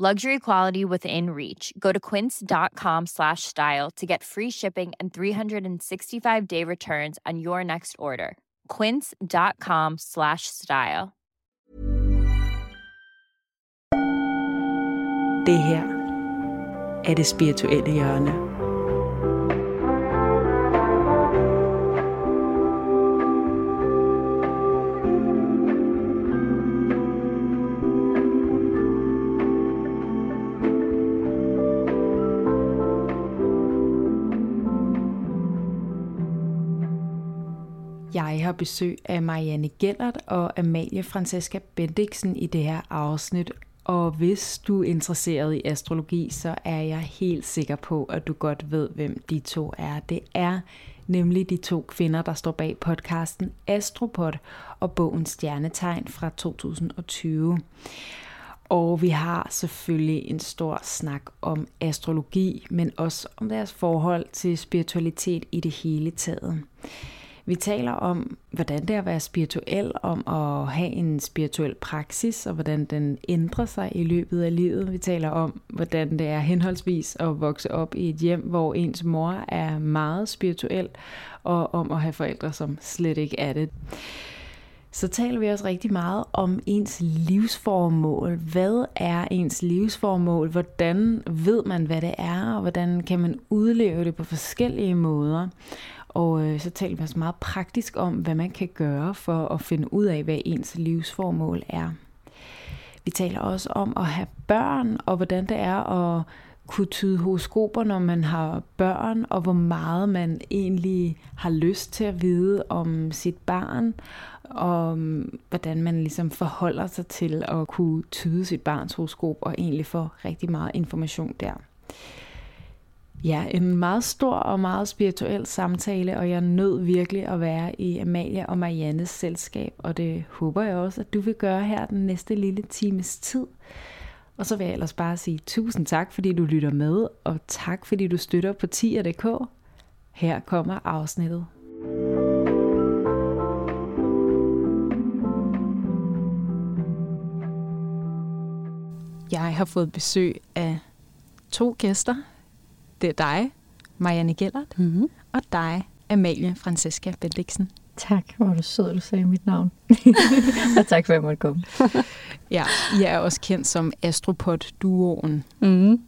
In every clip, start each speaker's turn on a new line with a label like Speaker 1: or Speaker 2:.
Speaker 1: Luxury quality within reach. Go to quince.com slash style to get free shipping and 365 day returns on your next order. Quince.com slash style.
Speaker 2: Det her er det spirituelle hjørne. Jeg har besøg af Marianne Gellert og Amalie Francesca Bendiksen i det her afsnit. Og hvis du er interesseret i astrologi, så er jeg helt sikker på, at du godt ved, hvem de to er. Det er nemlig de to kvinder, der står bag podcasten Astropod og bogen Stjernetegn fra 2020. Og vi har selvfølgelig en stor snak om astrologi, men også om deres forhold til spiritualitet i det hele taget. Vi taler om, hvordan det er at være spirituel, om at have en spirituel praksis, og hvordan den ændrer sig i løbet af livet. Vi taler om, hvordan det er henholdsvis at vokse op i et hjem, hvor ens mor er meget spirituel, og om at have forældre, som slet ikke er det. Så taler vi også rigtig meget om ens livsformål. Hvad er ens livsformål? Hvordan ved man, hvad det er, og hvordan kan man udleve det på forskellige måder? Og øh, så taler vi også meget praktisk om, hvad man kan gøre for at finde ud af, hvad ens livsformål er. Vi taler også om at have børn, og hvordan det er at kunne tyde horoskoper, når man har børn, og hvor meget man egentlig har lyst til at vide om sit barn, og hvordan man ligesom forholder sig til at kunne tyde sit barns horoskop, og egentlig få rigtig meget information der. Ja, en meget stor og meget spirituel samtale, og jeg nød virkelig at være i Amalia og Mariannes selskab, og det håber jeg også, at du vil gøre her den næste lille times tid. Og så vil jeg ellers bare sige tusind tak, fordi du lytter med, og tak, fordi du støtter på tier.dk. Her kommer afsnittet. Jeg har fået besøg af to gæster det er dig, Marianne Gellert, mm-hmm. og dig, Amalie Francesca Bendiksen.
Speaker 3: Tak, hvor du sød, du sagde mit navn. og tak for, at jeg måtte komme.
Speaker 2: ja, I er også kendt som Astropod-duoen. Mm.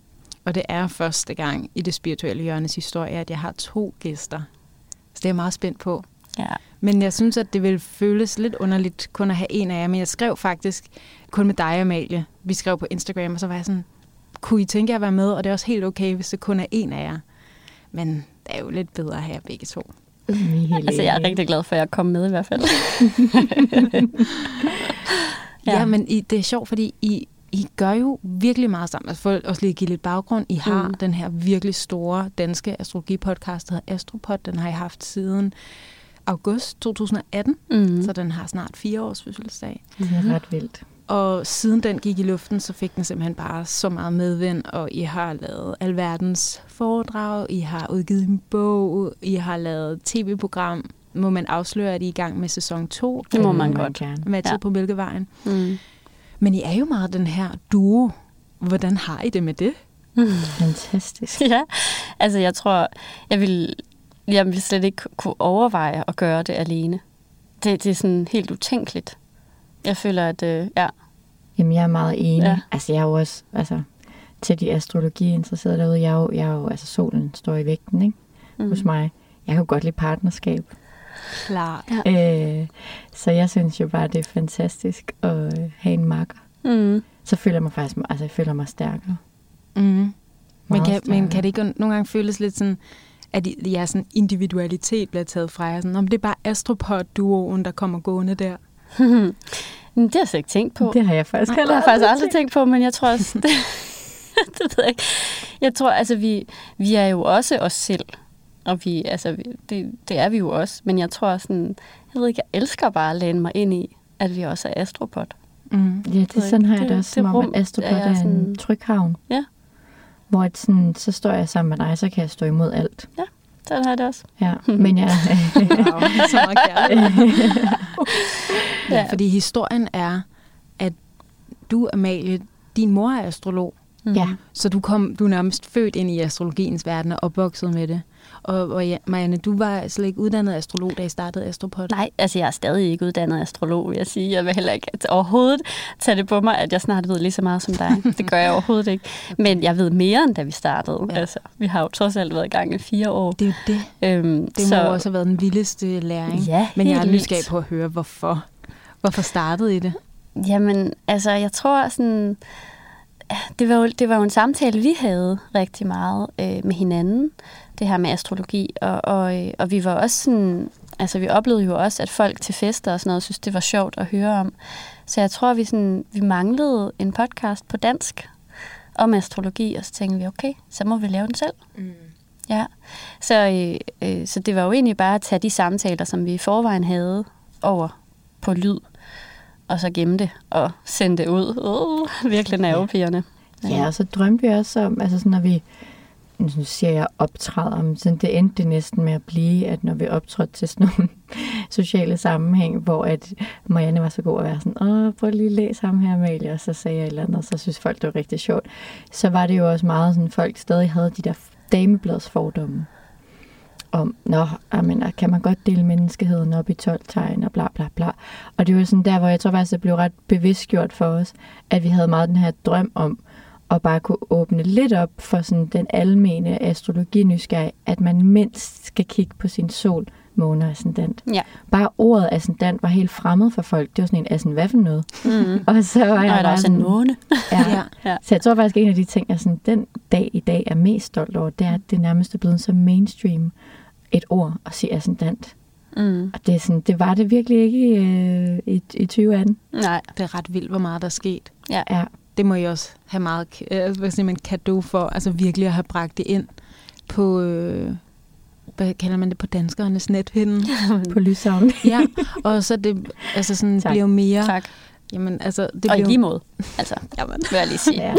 Speaker 2: Og det er første gang i det spirituelle hjørnes historie, at jeg har to gæster. Så det er jeg meget spændt på. Ja. Men jeg synes, at det vil føles lidt underligt kun at have en af jer. Men jeg skrev faktisk kun med dig, Amalie. Vi skrev på Instagram, og så var jeg sådan, kunne I tænke jer at være med? Og det er også helt okay, hvis det kun er en af jer. Men det er jo lidt bedre at have begge to.
Speaker 4: altså, jeg er rigtig glad for, at jeg kom med i hvert fald.
Speaker 2: ja. ja, men I, det er sjovt, fordi I, I gør jo virkelig meget sammen. Altså for også lige at give lidt baggrund. I har mm. den her virkelig store danske astrologipodcast, der hedder Astropod. Den har I haft siden august 2018, mm. så den har snart fire års fødselsdag.
Speaker 3: Det er ret vildt.
Speaker 2: Og siden den gik i luften, så fik den simpelthen bare så meget medvind, og I har lavet alverdens foredrag, I har udgivet en bog, I har lavet tv-program. Må man afsløre, at I er i gang med sæson 2?
Speaker 4: Det må man godt.
Speaker 2: Gerne. Med ja. på Mælkevejen. Mm. Men I er jo meget den her duo. Hvordan har I det med det?
Speaker 3: Mm. Fantastisk.
Speaker 4: Ja, altså jeg tror, jeg vil, jeg vil slet ikke kunne overveje at gøre det alene. Det, det er sådan helt utænkeligt. Jeg føler, at øh, ja.
Speaker 3: Jamen, jeg er meget enig. Ja. Altså, jeg er jo også altså, til de astrologi-interesserede derude. Jeg er jo, jeg er jo, altså, solen står i vægten, ikke? Mm. Hos mig. Jeg kan jo godt lide partnerskab.
Speaker 2: Klart.
Speaker 3: Ja. Øh, så jeg synes jo bare, det er fantastisk at øh, have en makker. Mm. Så føler jeg mig faktisk, altså jeg føler mig stærkere.
Speaker 2: Mm. Men kan, men kan det ikke nogle gange føles lidt sådan, at jeres sådan individualitet bliver taget fra jer? Sådan, om det er bare Astropod-duoen, der kommer gående der?
Speaker 4: Det har jeg ikke tænkt på.
Speaker 3: Det har jeg faktisk
Speaker 4: heller
Speaker 3: Det
Speaker 4: har jeg faktisk aldrig tænkt på, men jeg tror også... det, det ved jeg ikke. Jeg tror, altså, vi, vi er jo også os selv. Og vi, altså, det, det er vi jo også. Men jeg tror sådan, jeg ved ikke, jeg elsker bare at læne mig ind i, at vi også er astropod.
Speaker 3: Mm. Ja, det, sådan har jeg det, også, som om, Astropod er, er sådan, en tryg havn.
Speaker 4: Ja.
Speaker 3: Hvor et sådan, så står jeg sammen med dig, så kan jeg stå imod alt.
Speaker 4: Ja, sådan har jeg det også.
Speaker 3: Ja, men jeg...
Speaker 2: wow, så meget ja, fordi historien er, at du, Amalie, din mor er astrolog.
Speaker 3: Mm. Ja.
Speaker 2: Så du, kom, du er nærmest født ind i astrologiens verden og opvokset med det. Og, og ja, Marianne, du var slet ikke uddannet astrolog, da I startede Astropod?
Speaker 4: Nej, altså jeg er stadig ikke uddannet astrolog, vil jeg sige. Jeg vil heller ikke overhovedet tage det på mig, at jeg snart ved lige så meget som dig. Det gør jeg overhovedet ikke. Men jeg ved mere, end da vi startede. Ja. Altså, vi har jo trods alt været i gang i fire år.
Speaker 2: Det er det. Øhm, det må så... også have været den vildeste læring.
Speaker 4: Ja,
Speaker 2: Men jeg er nysgerrig på at høre, hvorfor. Hvorfor startede I det?
Speaker 4: Jamen, altså, jeg tror sådan det var, jo, det var jo en samtale, vi havde rigtig meget øh, med hinanden, det her med astrologi, og, og, øh, og vi var også sådan, altså vi oplevede jo også, at folk til fester og sådan noget, synes, det var sjovt at høre om. Så jeg tror, vi, sådan, vi manglede en podcast på dansk om astrologi, og så tænkte vi, okay, så må vi lave den selv. Mm. Ja, så, øh, øh, så det var jo egentlig bare at tage de samtaler, som vi i forvejen havde over på lyd, og så gemme det og sende det ud. Uh, virkelig nervepigerne.
Speaker 3: Ja. ja, og så drømte vi også om, altså sådan, når vi, nu siger jeg optræder, men sådan, det endte det næsten med at blive, at når vi optrådte til sådan nogle sociale sammenhæng, hvor at Marianne var så god at være sådan, åh, prøv lige at læse ham her, Amalie, og så sagde jeg et eller andet, og så synes folk, det var rigtig sjovt. Så var det jo også meget sådan, folk stadig havde de der damebladsfordomme om, nå, amen, kan man godt dele menneskeheden op i 12 tegn og bla bla bla. Og det var sådan der, hvor jeg tror faktisk, det blev ret bevidstgjort for os, at vi havde meget den her drøm om at bare kunne åbne lidt op for sådan den almene astrologinysgerrig, at man mindst skal kigge på sin sol, måne ascendant.
Speaker 4: Ja.
Speaker 3: Bare ordet ascendant var helt fremmed for folk. Det var sådan en, assen, hvad for noget?
Speaker 4: Mm.
Speaker 3: og så var jeg
Speaker 4: og
Speaker 3: bare
Speaker 4: også en måne.
Speaker 3: ja. ja. Så jeg tror faktisk, en af de ting, jeg sådan, den dag i dag er mest stolt over, det er, at det nærmest er blevet så mainstream et ord at sige ascendant.
Speaker 4: Mm.
Speaker 3: Og det, er sådan, det var det virkelig ikke øh, i, i 2018.
Speaker 4: Nej.
Speaker 2: Det er ret vildt, hvor meget der er sket.
Speaker 4: Ja.
Speaker 3: ja.
Speaker 2: Det må jeg også have meget øh, hvad siger man, kado for, altså virkelig at have bragt det ind på, øh, hvad kalder man det, på danskernes nethinde.
Speaker 3: på lysavn.
Speaker 2: ja, og så det altså sådan, bliver jo mere...
Speaker 4: Tak
Speaker 2: Jamen, altså,
Speaker 4: det og bliver... i lige måde, altså, Jamen. vil jeg lige sige.
Speaker 2: ja.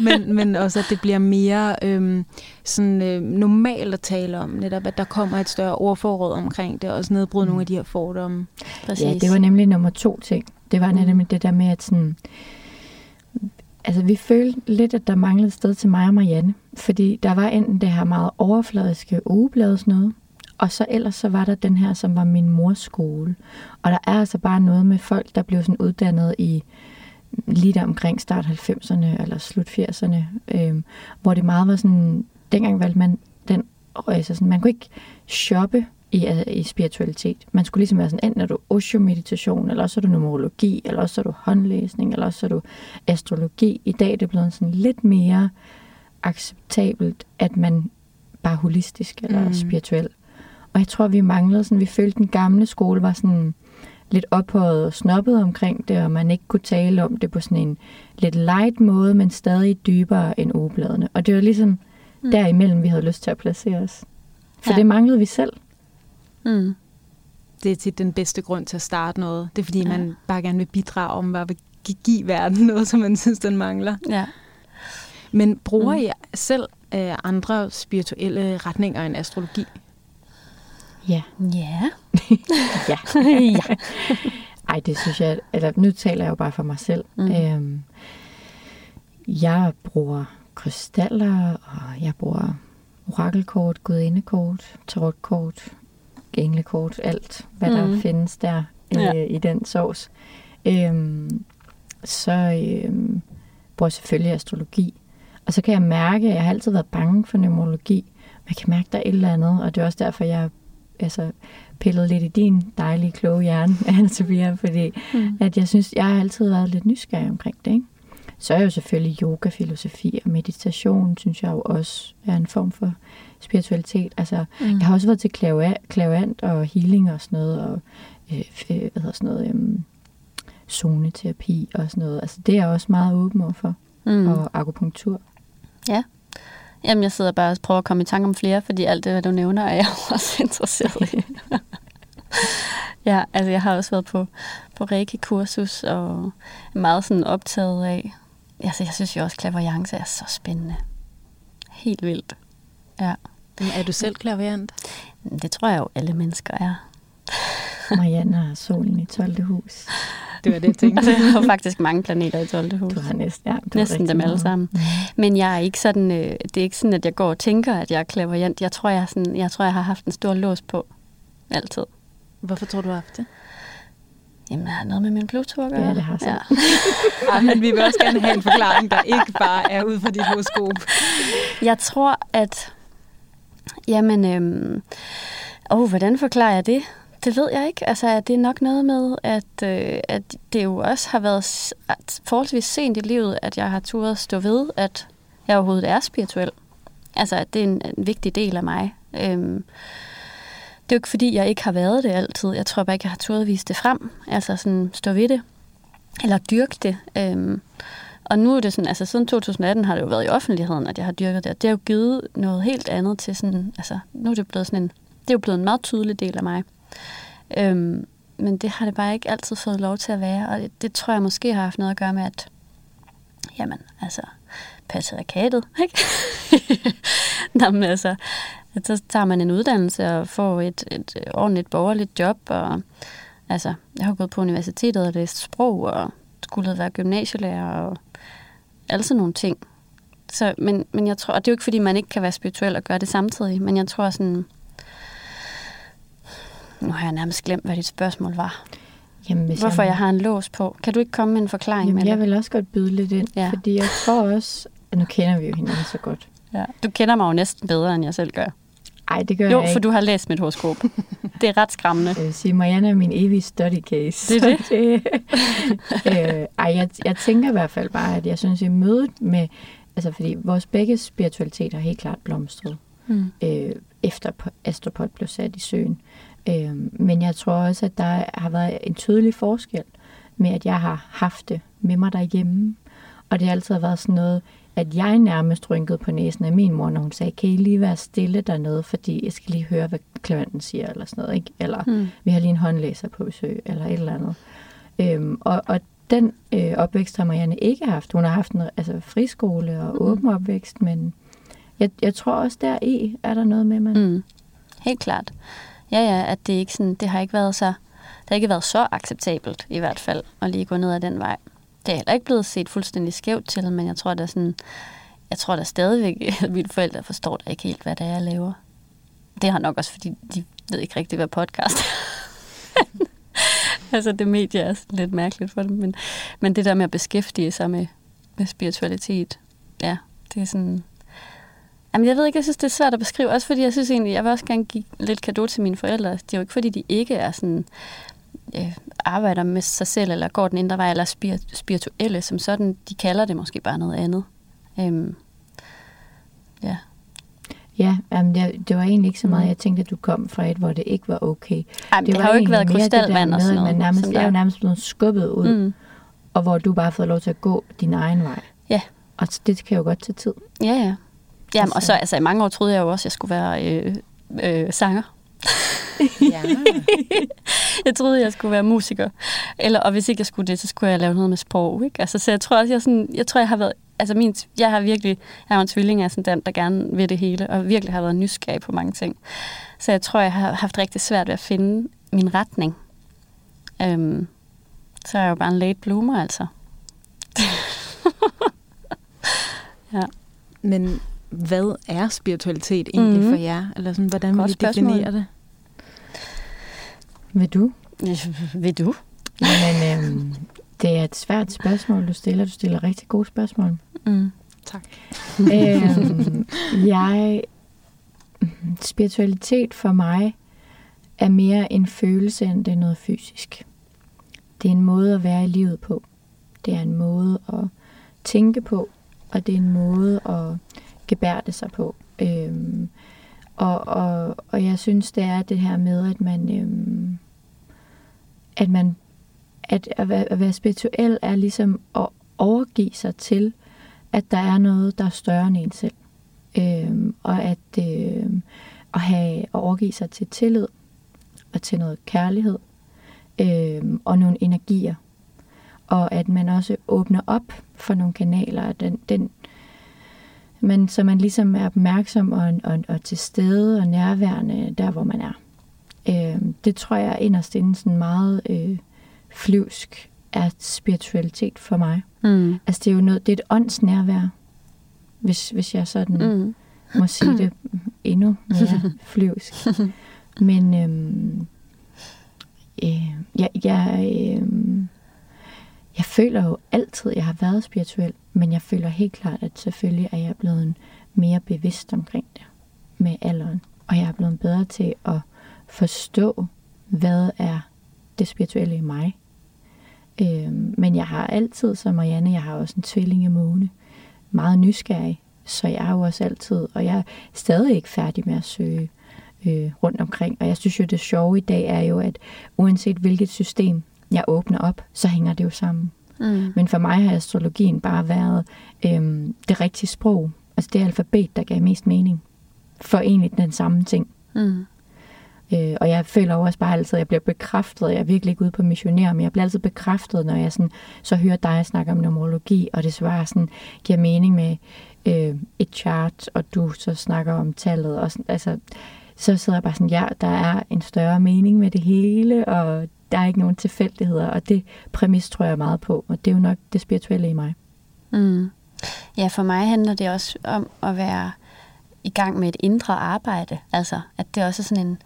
Speaker 2: men, men også, at det bliver mere øhm, sådan, øh, normalt at tale om, netop at der kommer et større ordforråd omkring det, og også nedbryde mm. nogle af de her fordomme.
Speaker 3: Præcis. Ja, det var nemlig nummer to ting. Det var mm. nemlig det der med, at sådan, altså, vi følte lidt, at der manglede et sted til mig og Marianne. Fordi der var enten det her meget overfladiske ugeblad noget, og så ellers så var der den her, som var min mors skole. Og der er altså bare noget med folk, der blev sådan uddannet i lige der omkring start 90'erne eller slut 80'erne, øh, hvor det meget var sådan, dengang valgte man den, altså sådan, man kunne ikke shoppe i, altså, i spiritualitet. Man skulle ligesom være sådan, enten er du Osho-meditation, eller også er du numerologi, eller også er du håndlæsning, eller også er du astrologi. I dag er det blevet sådan lidt mere acceptabelt, at man bare holistisk eller mm. spirituel. Og jeg tror, vi manglede sådan, vi følte, den gamle skole var sådan lidt ophøjet og snobbet omkring det, og man ikke kunne tale om det på sådan en lidt light måde, men stadig dybere end ugebladene. Og det var ligesom mm. derimellem, vi havde lyst til at placere os. For ja. det manglede vi selv.
Speaker 4: Mm.
Speaker 2: Det er tit den bedste grund til at starte noget. Det er fordi, ja. man bare gerne vil bidrage om, hvad vil give verden noget, som man synes, den mangler.
Speaker 4: Ja.
Speaker 2: Men bruger mm. I selv øh, andre spirituelle retninger end astrologi?
Speaker 3: Ja.
Speaker 4: Ja.
Speaker 3: ja. ja. Ej, det synes jeg, eller nu taler jeg jo bare for mig selv. Mm. Øhm, jeg bruger krystaller, og jeg bruger orakelkort, gudindekort, tarotkort, englekort, alt, hvad mm. der findes der øh, ja. i den sovs. Øhm, så øhm, bruger jeg selvfølgelig astrologi. Og så kan jeg mærke, at jeg har altid været bange for numerologi. Men jeg kan mærke, at der er et eller andet, og det er også derfor, jeg altså, pillet lidt i din dejlige, kloge hjerne, Anna Sofia, fordi mm. at jeg synes, jeg har altid været lidt nysgerrig omkring det. Ikke? Så er jo selvfølgelig yoga, filosofi og meditation, synes jeg jo også er en form for spiritualitet. Altså, mm. jeg har også været til klavant og healing og sådan noget, og øh, hvad hedder sådan noget, øh, zoneterapi og sådan noget. Altså, det er jeg også meget åben over for. Mm. Og akupunktur.
Speaker 4: Ja. Jamen, jeg sidder bare og prøver at komme i tanke om flere, fordi alt det, hvad du nævner, er jeg også interesseret i. ja, altså jeg har også været på, på Reiki-kursus, og er meget sådan optaget af, altså jeg synes jo også, at klaverjance er så spændende. Helt vildt. Ja.
Speaker 2: Er du selv klaverjant?
Speaker 4: Det tror jeg jo, alle mennesker er.
Speaker 3: Marianne har solen i 12. hus.
Speaker 2: Det var det, jeg tænkte.
Speaker 4: Jeg har faktisk mange planeter i 12. hus.
Speaker 3: Du har næsten, ja, du
Speaker 4: Næsten dem alle sammen. Mm. Men jeg er ikke sådan, øh, det er ikke sådan, at jeg går og tænker, at jeg er klaverjant. Jeg tror, jeg, er sådan, jeg tror, jeg har haft en stor lås på. Altid.
Speaker 2: Hvorfor tror du, du har haft det?
Speaker 4: Jamen, jeg har noget med min Bluetooth at gøre.
Speaker 3: Ja, det har så. Ja.
Speaker 2: ja, men vi vil også gerne have en forklaring, der ikke bare er ud fra dit horoskop.
Speaker 4: Jeg tror, at... Jamen, øhm, åh, hvordan forklarer jeg det? Det ved jeg ikke. Altså, det er nok noget med, at, øh, at det jo også har været forholdsvis sent i livet, at jeg har turet stå ved, at jeg overhovedet er spirituel. Altså, at det er en, en vigtig del af mig. Øhm, det er jo ikke, fordi jeg ikke har været det altid. Jeg tror bare ikke, jeg har turet vise det frem. Altså sådan stå ved det. Eller dyrke det. Øhm, og nu er det sådan, altså siden 2018 har det jo været i offentligheden, at jeg har dyrket det. Og det har jo givet noget helt andet til sådan, altså nu er det blevet sådan en, det er jo blevet en meget tydelig del af mig. Øhm, men det har det bare ikke altid fået lov til at være, og det, det tror jeg måske har haft noget at gøre med, at jamen, altså, patriarkatet, ikke? Nå, men altså, at så tager man en uddannelse og får et, et ordentligt borgerligt job, og altså, jeg har gået på universitetet og læst sprog, og skulle være gymnasielærer, og alle sådan nogle ting. Så, men, men jeg tror, og det er jo ikke, fordi man ikke kan være spirituel og gøre det samtidig, men jeg tror sådan, nu har jeg nærmest glemt, hvad dit spørgsmål var. Jamen, hvis Hvorfor jeg... jeg har en lås på. Kan du ikke komme med en forklaring
Speaker 3: Jamen,
Speaker 4: med
Speaker 3: jeg
Speaker 4: det?
Speaker 3: vil også godt byde lidt ind, ja. fordi jeg tror også, at nu kender vi jo hinanden så godt.
Speaker 4: Ja. Du kender mig jo næsten bedre, end jeg selv gør.
Speaker 3: Nej, det gør
Speaker 4: jo,
Speaker 3: jeg ikke.
Speaker 4: for du har læst mit horoskop. det er ret skræmmende.
Speaker 3: Jeg vil sige, Marianne er min evige study case.
Speaker 4: Det er det?
Speaker 3: det øh, ej, jeg, jeg tænker i hvert fald bare, at jeg synes, i mødet med... Altså, fordi vores begge spiritualitet har helt klart blomstret, mm. øh, efter Astropod blev sat i søen. Øh, men jeg tror også, at der har været en tydelig forskel med, at jeg har haft det med mig derhjemme. Og det har altid været sådan noget, at jeg nærmest rynkede på næsen af min mor, når hun sagde, kan I lige være stille dernede, fordi jeg skal lige høre, hvad klienten siger, eller sådan noget, ikke? Eller mm. vi har lige en håndlæser på besøg, eller et eller andet. Øhm, og, og den øh, opvækst har Marianne ikke haft. Hun har haft en altså, friskole og mm. åben opvækst, men jeg, jeg tror også, der i er der noget med, man...
Speaker 4: Mm. Helt klart. Ja, ja, at det ikke sådan, det har ikke været så, det har ikke været så acceptabelt i hvert fald, at lige gå ned ad den vej. Det er heller ikke blevet set fuldstændig skævt til, men jeg tror, der sådan, jeg tror der stadigvæk, at mine forældre forstår da ikke helt, hvad det er, jeg laver. Det har nok også, fordi de ved ikke rigtigt, hvad podcast er. altså det medie er lidt mærkeligt for dem, men, men det der med at beskæftige sig med, med spiritualitet, ja, det er sådan, Jamen, jeg ved ikke, jeg synes, det er svært at beskrive, også fordi jeg synes egentlig, jeg vil også gerne give lidt kado til mine forældre. Det er jo ikke, fordi de ikke er sådan, øh, arbejder med sig selv, eller går den indre vej, eller spir- spirituelle som sådan. De kalder det måske bare noget andet. Øhm, ja.
Speaker 3: Ja, jamen, det, det var egentlig ikke så meget, mm. jeg tænkte, at du kom fra et, hvor det ikke var okay.
Speaker 4: Jamen, det, det har jo ikke været krystalvand og sådan noget.
Speaker 3: Man nærmest, jeg er jo nærmest blevet skubbet ud, mm. og hvor du bare har fået lov til at gå din egen vej.
Speaker 4: Ja.
Speaker 3: Og det kan jo godt tage tid.
Speaker 4: Ja, ja. Jamen, og så altså, i mange år troede jeg jo også, at jeg skulle være øh, øh, sanger ja. jeg troede, jeg skulle være musiker. Eller, og hvis ikke jeg skulle det, så skulle jeg lave noget med sprog. Ikke? Altså, så jeg tror også, jeg, sådan, jeg tror, jeg har været... Altså, min, jeg har virkelig... Jeg er en tvilling af sådan den, der gerne vil det hele, og virkelig har været nysgerrig på mange ting. Så jeg tror, jeg har haft rigtig svært ved at finde min retning. Øhm, så er jeg jo bare en late bloomer, altså.
Speaker 2: ja. Men hvad er spiritualitet egentlig mm-hmm. for jer? Eller sådan, hvordan vil I definere det?
Speaker 3: Vil du?
Speaker 4: Vil du?
Speaker 3: Jamen, øhm, det er et svært spørgsmål, du stiller. Du stiller rigtig gode spørgsmål.
Speaker 4: Mm. Tak.
Speaker 3: øhm, jeg... Spiritualitet for mig er mere en følelse, end det er noget fysisk. Det er en måde at være i livet på. Det er en måde at tænke på, og det er en måde at gebærde sig på. Øhm, og, og, og jeg synes, det er det her med, at man, øhm, at man at, at, være, at være spirituel er ligesom at overgive sig til, at der er noget, der er større end en selv. Øhm, og at, øhm, at have at overgive sig til tillid og til noget kærlighed øhm, og nogle energier. Og at man også åbner op for nogle kanaler, den, den, men så man ligesom er opmærksom og, og, og til stede og nærværende der, hvor man er. Øh, det tror jeg inderst inden sådan meget øh, flyvsk er spiritualitet for mig. Mm. Altså det er jo noget, det er et åndsnærvær, hvis, hvis jeg sådan mm. må sige det endnu mere flyvsk. Men øhm, øh, jeg, jeg, øh, jeg føler jo altid, at jeg har været spirituel, men jeg føler helt klart, at selvfølgelig er jeg blevet mere bevidst omkring det med alderen. Og jeg er blevet bedre til at forstå, hvad er det spirituelle i mig. Øhm, men jeg har altid, som Marianne, jeg har også en tvilling måne, meget nysgerrig. Så jeg er jo også altid, og jeg er stadig ikke færdig med at søge øh, rundt omkring. Og jeg synes jo, det sjove i dag er jo, at uanset hvilket system jeg åbner op, så hænger det jo sammen. Mm. Men for mig har astrologien bare været øh, det rigtige sprog. Altså det alfabet, der gav mest mening. For egentlig den samme ting. Mm. Øh, og jeg føler også bare altid, at jeg bliver bekræftet. Jeg er virkelig ikke ude på missionær, men jeg bliver altid bekræftet, når jeg sådan, så hører dig snakke om numerologi, og det svarer sådan, giver mening med øh, et chart, og du så snakker om tallet. Og sådan, altså, så sidder jeg bare sådan, ja, der er en større mening med det hele, og der er ikke nogen tilfældigheder, og det præmis tror jeg meget på, og det er jo nok det spirituelle i mig.
Speaker 4: Mm. Ja, for mig handler det også om at være i gang med et indre arbejde, altså at det også er sådan en,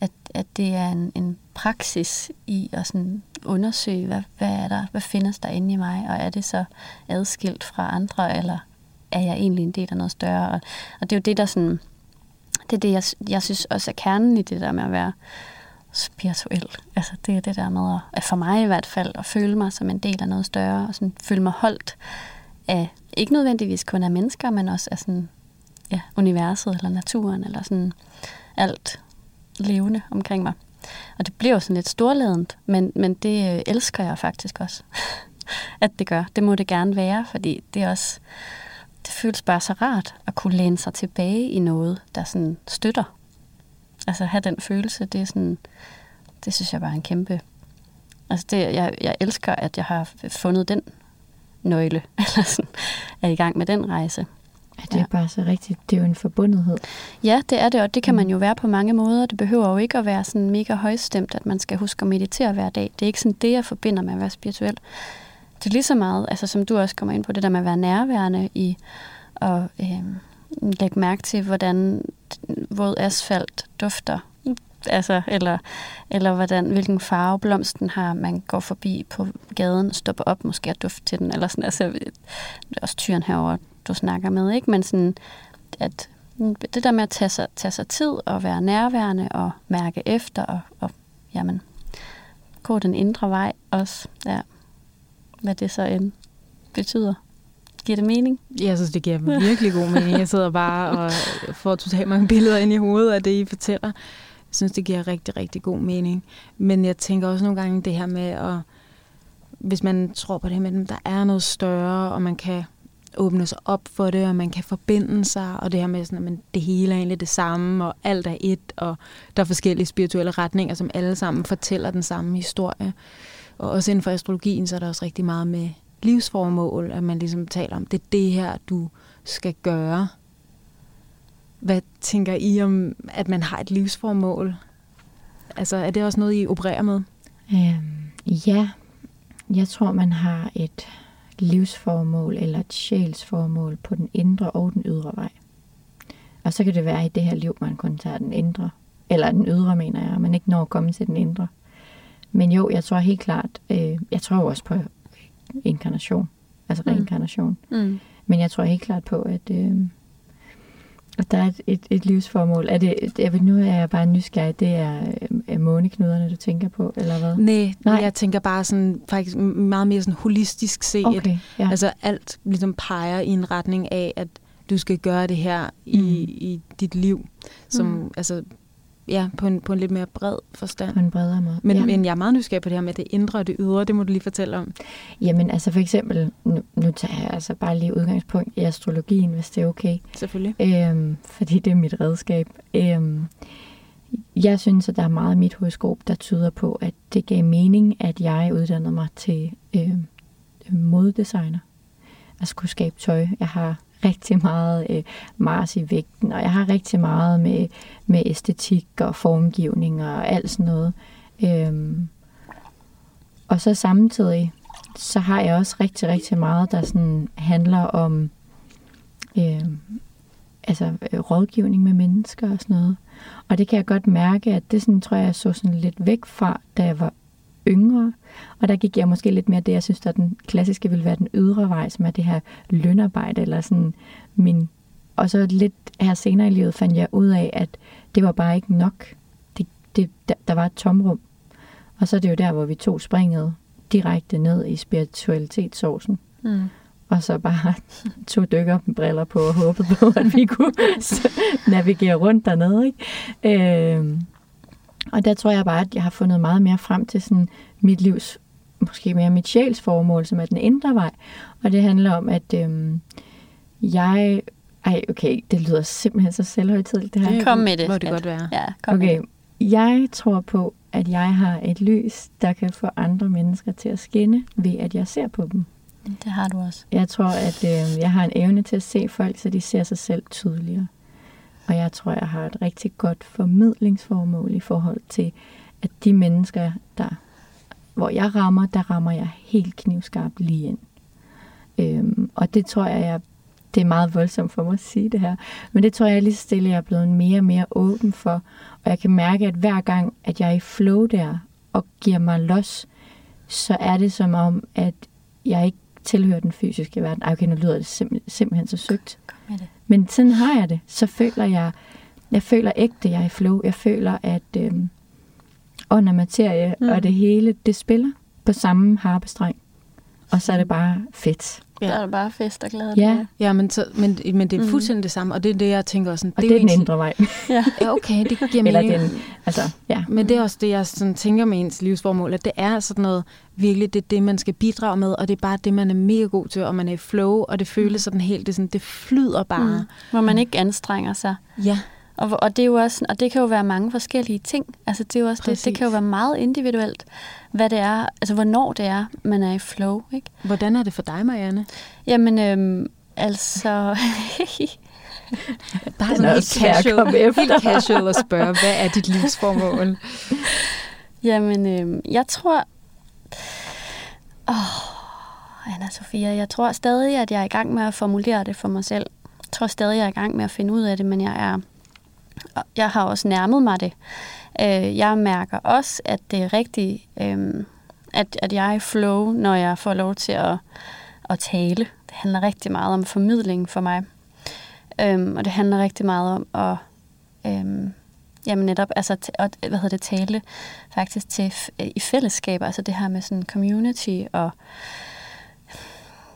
Speaker 4: at, at det er en, en praksis i at sådan undersøge, hvad, hvad er der, hvad findes der inde i mig, og er det så adskilt fra andre, eller er jeg egentlig en del af noget større? Og, og det er jo det, der sådan, det er det, jeg, jeg synes også er kernen i det der med at være spirituel. Altså det er det der med, at for mig i hvert fald, at føle mig som en del af noget større, og sådan føle mig holdt af, ikke nødvendigvis kun af mennesker, men også af sådan, ja, universet eller naturen, eller sådan alt levende omkring mig. Og det bliver jo sådan lidt storladent, men, men det øh, elsker jeg faktisk også, at det gør. Det må det gerne være, fordi det er også, det føles bare så rart at kunne læne sig tilbage i noget, der sådan støtter. Altså have den følelse, det er sådan, det synes jeg bare er en kæmpe, altså det, jeg, jeg elsker, at jeg har fundet den nøgle, eller sådan, er i gang med den rejse.
Speaker 3: Ja, det er ja. bare så rigtigt. Det er jo en forbundethed.
Speaker 4: Ja, det er det, og det kan man jo være på mange måder. Det behøver jo ikke at være sådan mega højstemt, at man skal huske at meditere hver dag. Det er ikke sådan det, jeg forbinder med at være spirituel. Det er lige så meget, altså som du også kommer ind på, det der med at være nærværende i og øh, lægge mærke til, hvordan våd asfalt dufter. Altså, eller, eller hvordan, hvilken farve blomsten har, man går forbi på gaden og stopper op måske og dufter til den. Eller sådan, altså, det er også tyren herover du snakker med, ikke? Men sådan, at mm, det der med at tage sig, tage sig tid og være nærværende og mærke efter og, og jamen, gå den indre vej også, ja, hvad det så end betyder. Giver det mening?
Speaker 2: Jeg synes, det giver virkelig god mening. Jeg sidder bare og får totalt mange billeder ind i hovedet af det, I fortæller. Jeg synes, det giver rigtig, rigtig god mening. Men jeg tænker også nogle gange det her med, at hvis man tror på det her med, at der er noget større, og man kan åbne sig op for det, og man kan forbinde sig, og det her med, sådan, at det hele er egentlig det samme, og alt er et, og der er forskellige spirituelle retninger, som alle sammen fortæller den samme historie. Og også inden for astrologien, så er der også rigtig meget med livsformål, at man ligesom taler om, det er det her, du skal gøre. Hvad tænker I om, at man har et livsformål? Altså, er det også noget, I opererer med?
Speaker 3: Øhm, ja, jeg tror, man har et livsformål eller et sjælsformål på den indre og den ydre vej. Og så kan det være i det her liv, man kun tager den indre, eller den ydre, mener jeg, man ikke når at komme til den indre. Men jo, jeg tror helt klart, øh, jeg tror også på inkarnation, altså mm. reinkarnation. Mm. Men jeg tror helt klart på, at, øh, at der er et, et, et livsformål. Er det, jeg ved, nu er jeg bare nysgerrig, det er, øh, er måneknuderne, du tænker på, eller hvad?
Speaker 2: Nej, Nej, jeg tænker bare sådan, faktisk meget mere sådan holistisk set.
Speaker 3: Okay, ja.
Speaker 2: Altså alt ligesom peger i en retning af, at du skal gøre det her i, mm. i dit liv. Som, mm. altså, ja, på, en, på en lidt mere bred forstand.
Speaker 3: På en bredere måde.
Speaker 2: Men,
Speaker 3: ja.
Speaker 2: men jeg er meget nysgerrig på det her med det indre og det ydre. Det må du lige fortælle om.
Speaker 3: Jamen altså for eksempel, nu, nu tager jeg altså bare lige udgangspunkt i astrologien, hvis det er okay.
Speaker 2: Selvfølgelig.
Speaker 3: Øhm, fordi det er mit redskab. Øhm, jeg synes, at der er meget i mit horoskop, der tyder på, at det gav mening, at jeg uddannede mig til øhm, modedesigner. At skulle skabe tøj. Jeg har rigtig meget øh, Mars i vægten, og jeg har rigtig meget med, med æstetik og formgivning og alt sådan noget. Øhm, og så samtidig, så har jeg også rigtig, rigtig meget, der sådan handler om øh, altså, øh, rådgivning med mennesker og sådan noget. Og det kan jeg godt mærke, at det sådan, tror jeg, jeg så sådan lidt væk fra, da jeg var yngre. Og der gik jeg måske lidt mere det, jeg synes, at den klassiske vil være den ydre vej, som er det her lønarbejde, eller sådan min... Og så lidt her senere i livet fandt jeg ud af, at det var bare ikke nok. Det, det, der, der var et tomrum. Og så er det jo der, hvor vi tog springet direkte ned i spiritualitetssovsen.
Speaker 4: Mm.
Speaker 3: Og så bare tog dykkerbriller på og håbede på, at vi kunne navigere rundt dernede. Ikke? Øh, og der tror jeg bare, at jeg har fundet meget mere frem til sådan mit livs, måske mere mit sjæls formål, som er den indre vej. Og det handler om, at øhm, jeg... Ej, okay, det lyder simpelthen så selvhøjtidligt, det her.
Speaker 4: Kom med det.
Speaker 2: Må det godt være.
Speaker 4: Ja, kom
Speaker 3: Okay,
Speaker 4: med
Speaker 3: jeg tror på, at jeg har et lys, der kan få andre mennesker til at skinne, ved at jeg ser på dem.
Speaker 4: det. Det har du også.
Speaker 3: Jeg tror, at øh, jeg har en evne til at se folk, så de ser sig selv tydeligere. Og jeg tror, jeg har et rigtig godt formidlingsformål i forhold til, at de mennesker, der, hvor jeg rammer, der rammer jeg helt knivskarpt lige ind. Øhm, og det tror jeg, jeg, det er meget voldsomt for mig at sige det her, men det tror jeg lige stille, jeg er blevet mere og mere åben for. Og jeg kan mærke, at hver gang, at jeg er i flow der, og giver mig los, så er det som om, at jeg ikke tilhører den fysiske verden. Ej, okay, nu lyder det simp- simpelthen så søgt.
Speaker 4: Kom med det.
Speaker 3: Men sådan har jeg det. Så føler jeg, jeg føler ægte, jeg er i flow. Jeg føler, at øhm, ånd og materie
Speaker 4: Mm.
Speaker 3: mm. og det hele, det spiller på samme harpestreng. Og så er det bare fedt.
Speaker 4: Ja.
Speaker 2: Ja.
Speaker 4: Der er det bare fest og glæde.
Speaker 3: Ja.
Speaker 2: Ja, men, så, men, men det er
Speaker 4: Mhm.
Speaker 2: fuldstændig det samme, og det er det, jeg tænker også sådan.
Speaker 3: Og det, det er den
Speaker 2: egentlig-
Speaker 3: indre vej.
Speaker 4: Ja.
Speaker 2: Ja, okay, det giver
Speaker 3: Eller
Speaker 2: mening.
Speaker 3: den, altså, ja.
Speaker 2: Men det er også det, jeg sådan tænker med ens livsformål, at det er sådan noget virkelig, det er det, man skal bidrage med, og det er bare det, man er mega god til, og man er i flow, og det føles sådan helt, det, sådan, det flyder bare.
Speaker 4: Mm. Hvor man ikke anstrenger sig.
Speaker 2: Ja,
Speaker 4: Og, og det er jo også, og det kan jo være mange forskellige ting. Altså det er jo også det, det kan jo være meget individuelt, hvad det er, altså hvornår det er, man er i flow, ikke?
Speaker 2: hvordan er det for dig, Marianne?
Speaker 4: Jamen, øhm, altså,
Speaker 2: Bare sådan helt casual, helt casual at spørge, hvad er dit livsformål?
Speaker 4: jamen, øhm, jeg tror, åh, Anna Sofia, jeg tror stadig, at jeg er i gang med at formulere det for mig selv. Jeg tror stadig, jeg er i gang med at finde ud af det, men jeg er, jeg har også nærmet mig det. Øh, jeg mærker også, at det er rigtigt, øh, at, at jeg er i flow, når jeg får lov til at, at tale. Det handler rigtig meget om formidling for mig. Øhm, og det handler rigtig meget om at øhm, jamen netop altså, og, at, hvad hedder det, tale faktisk til øh, i fællesskab, altså det her med sådan community og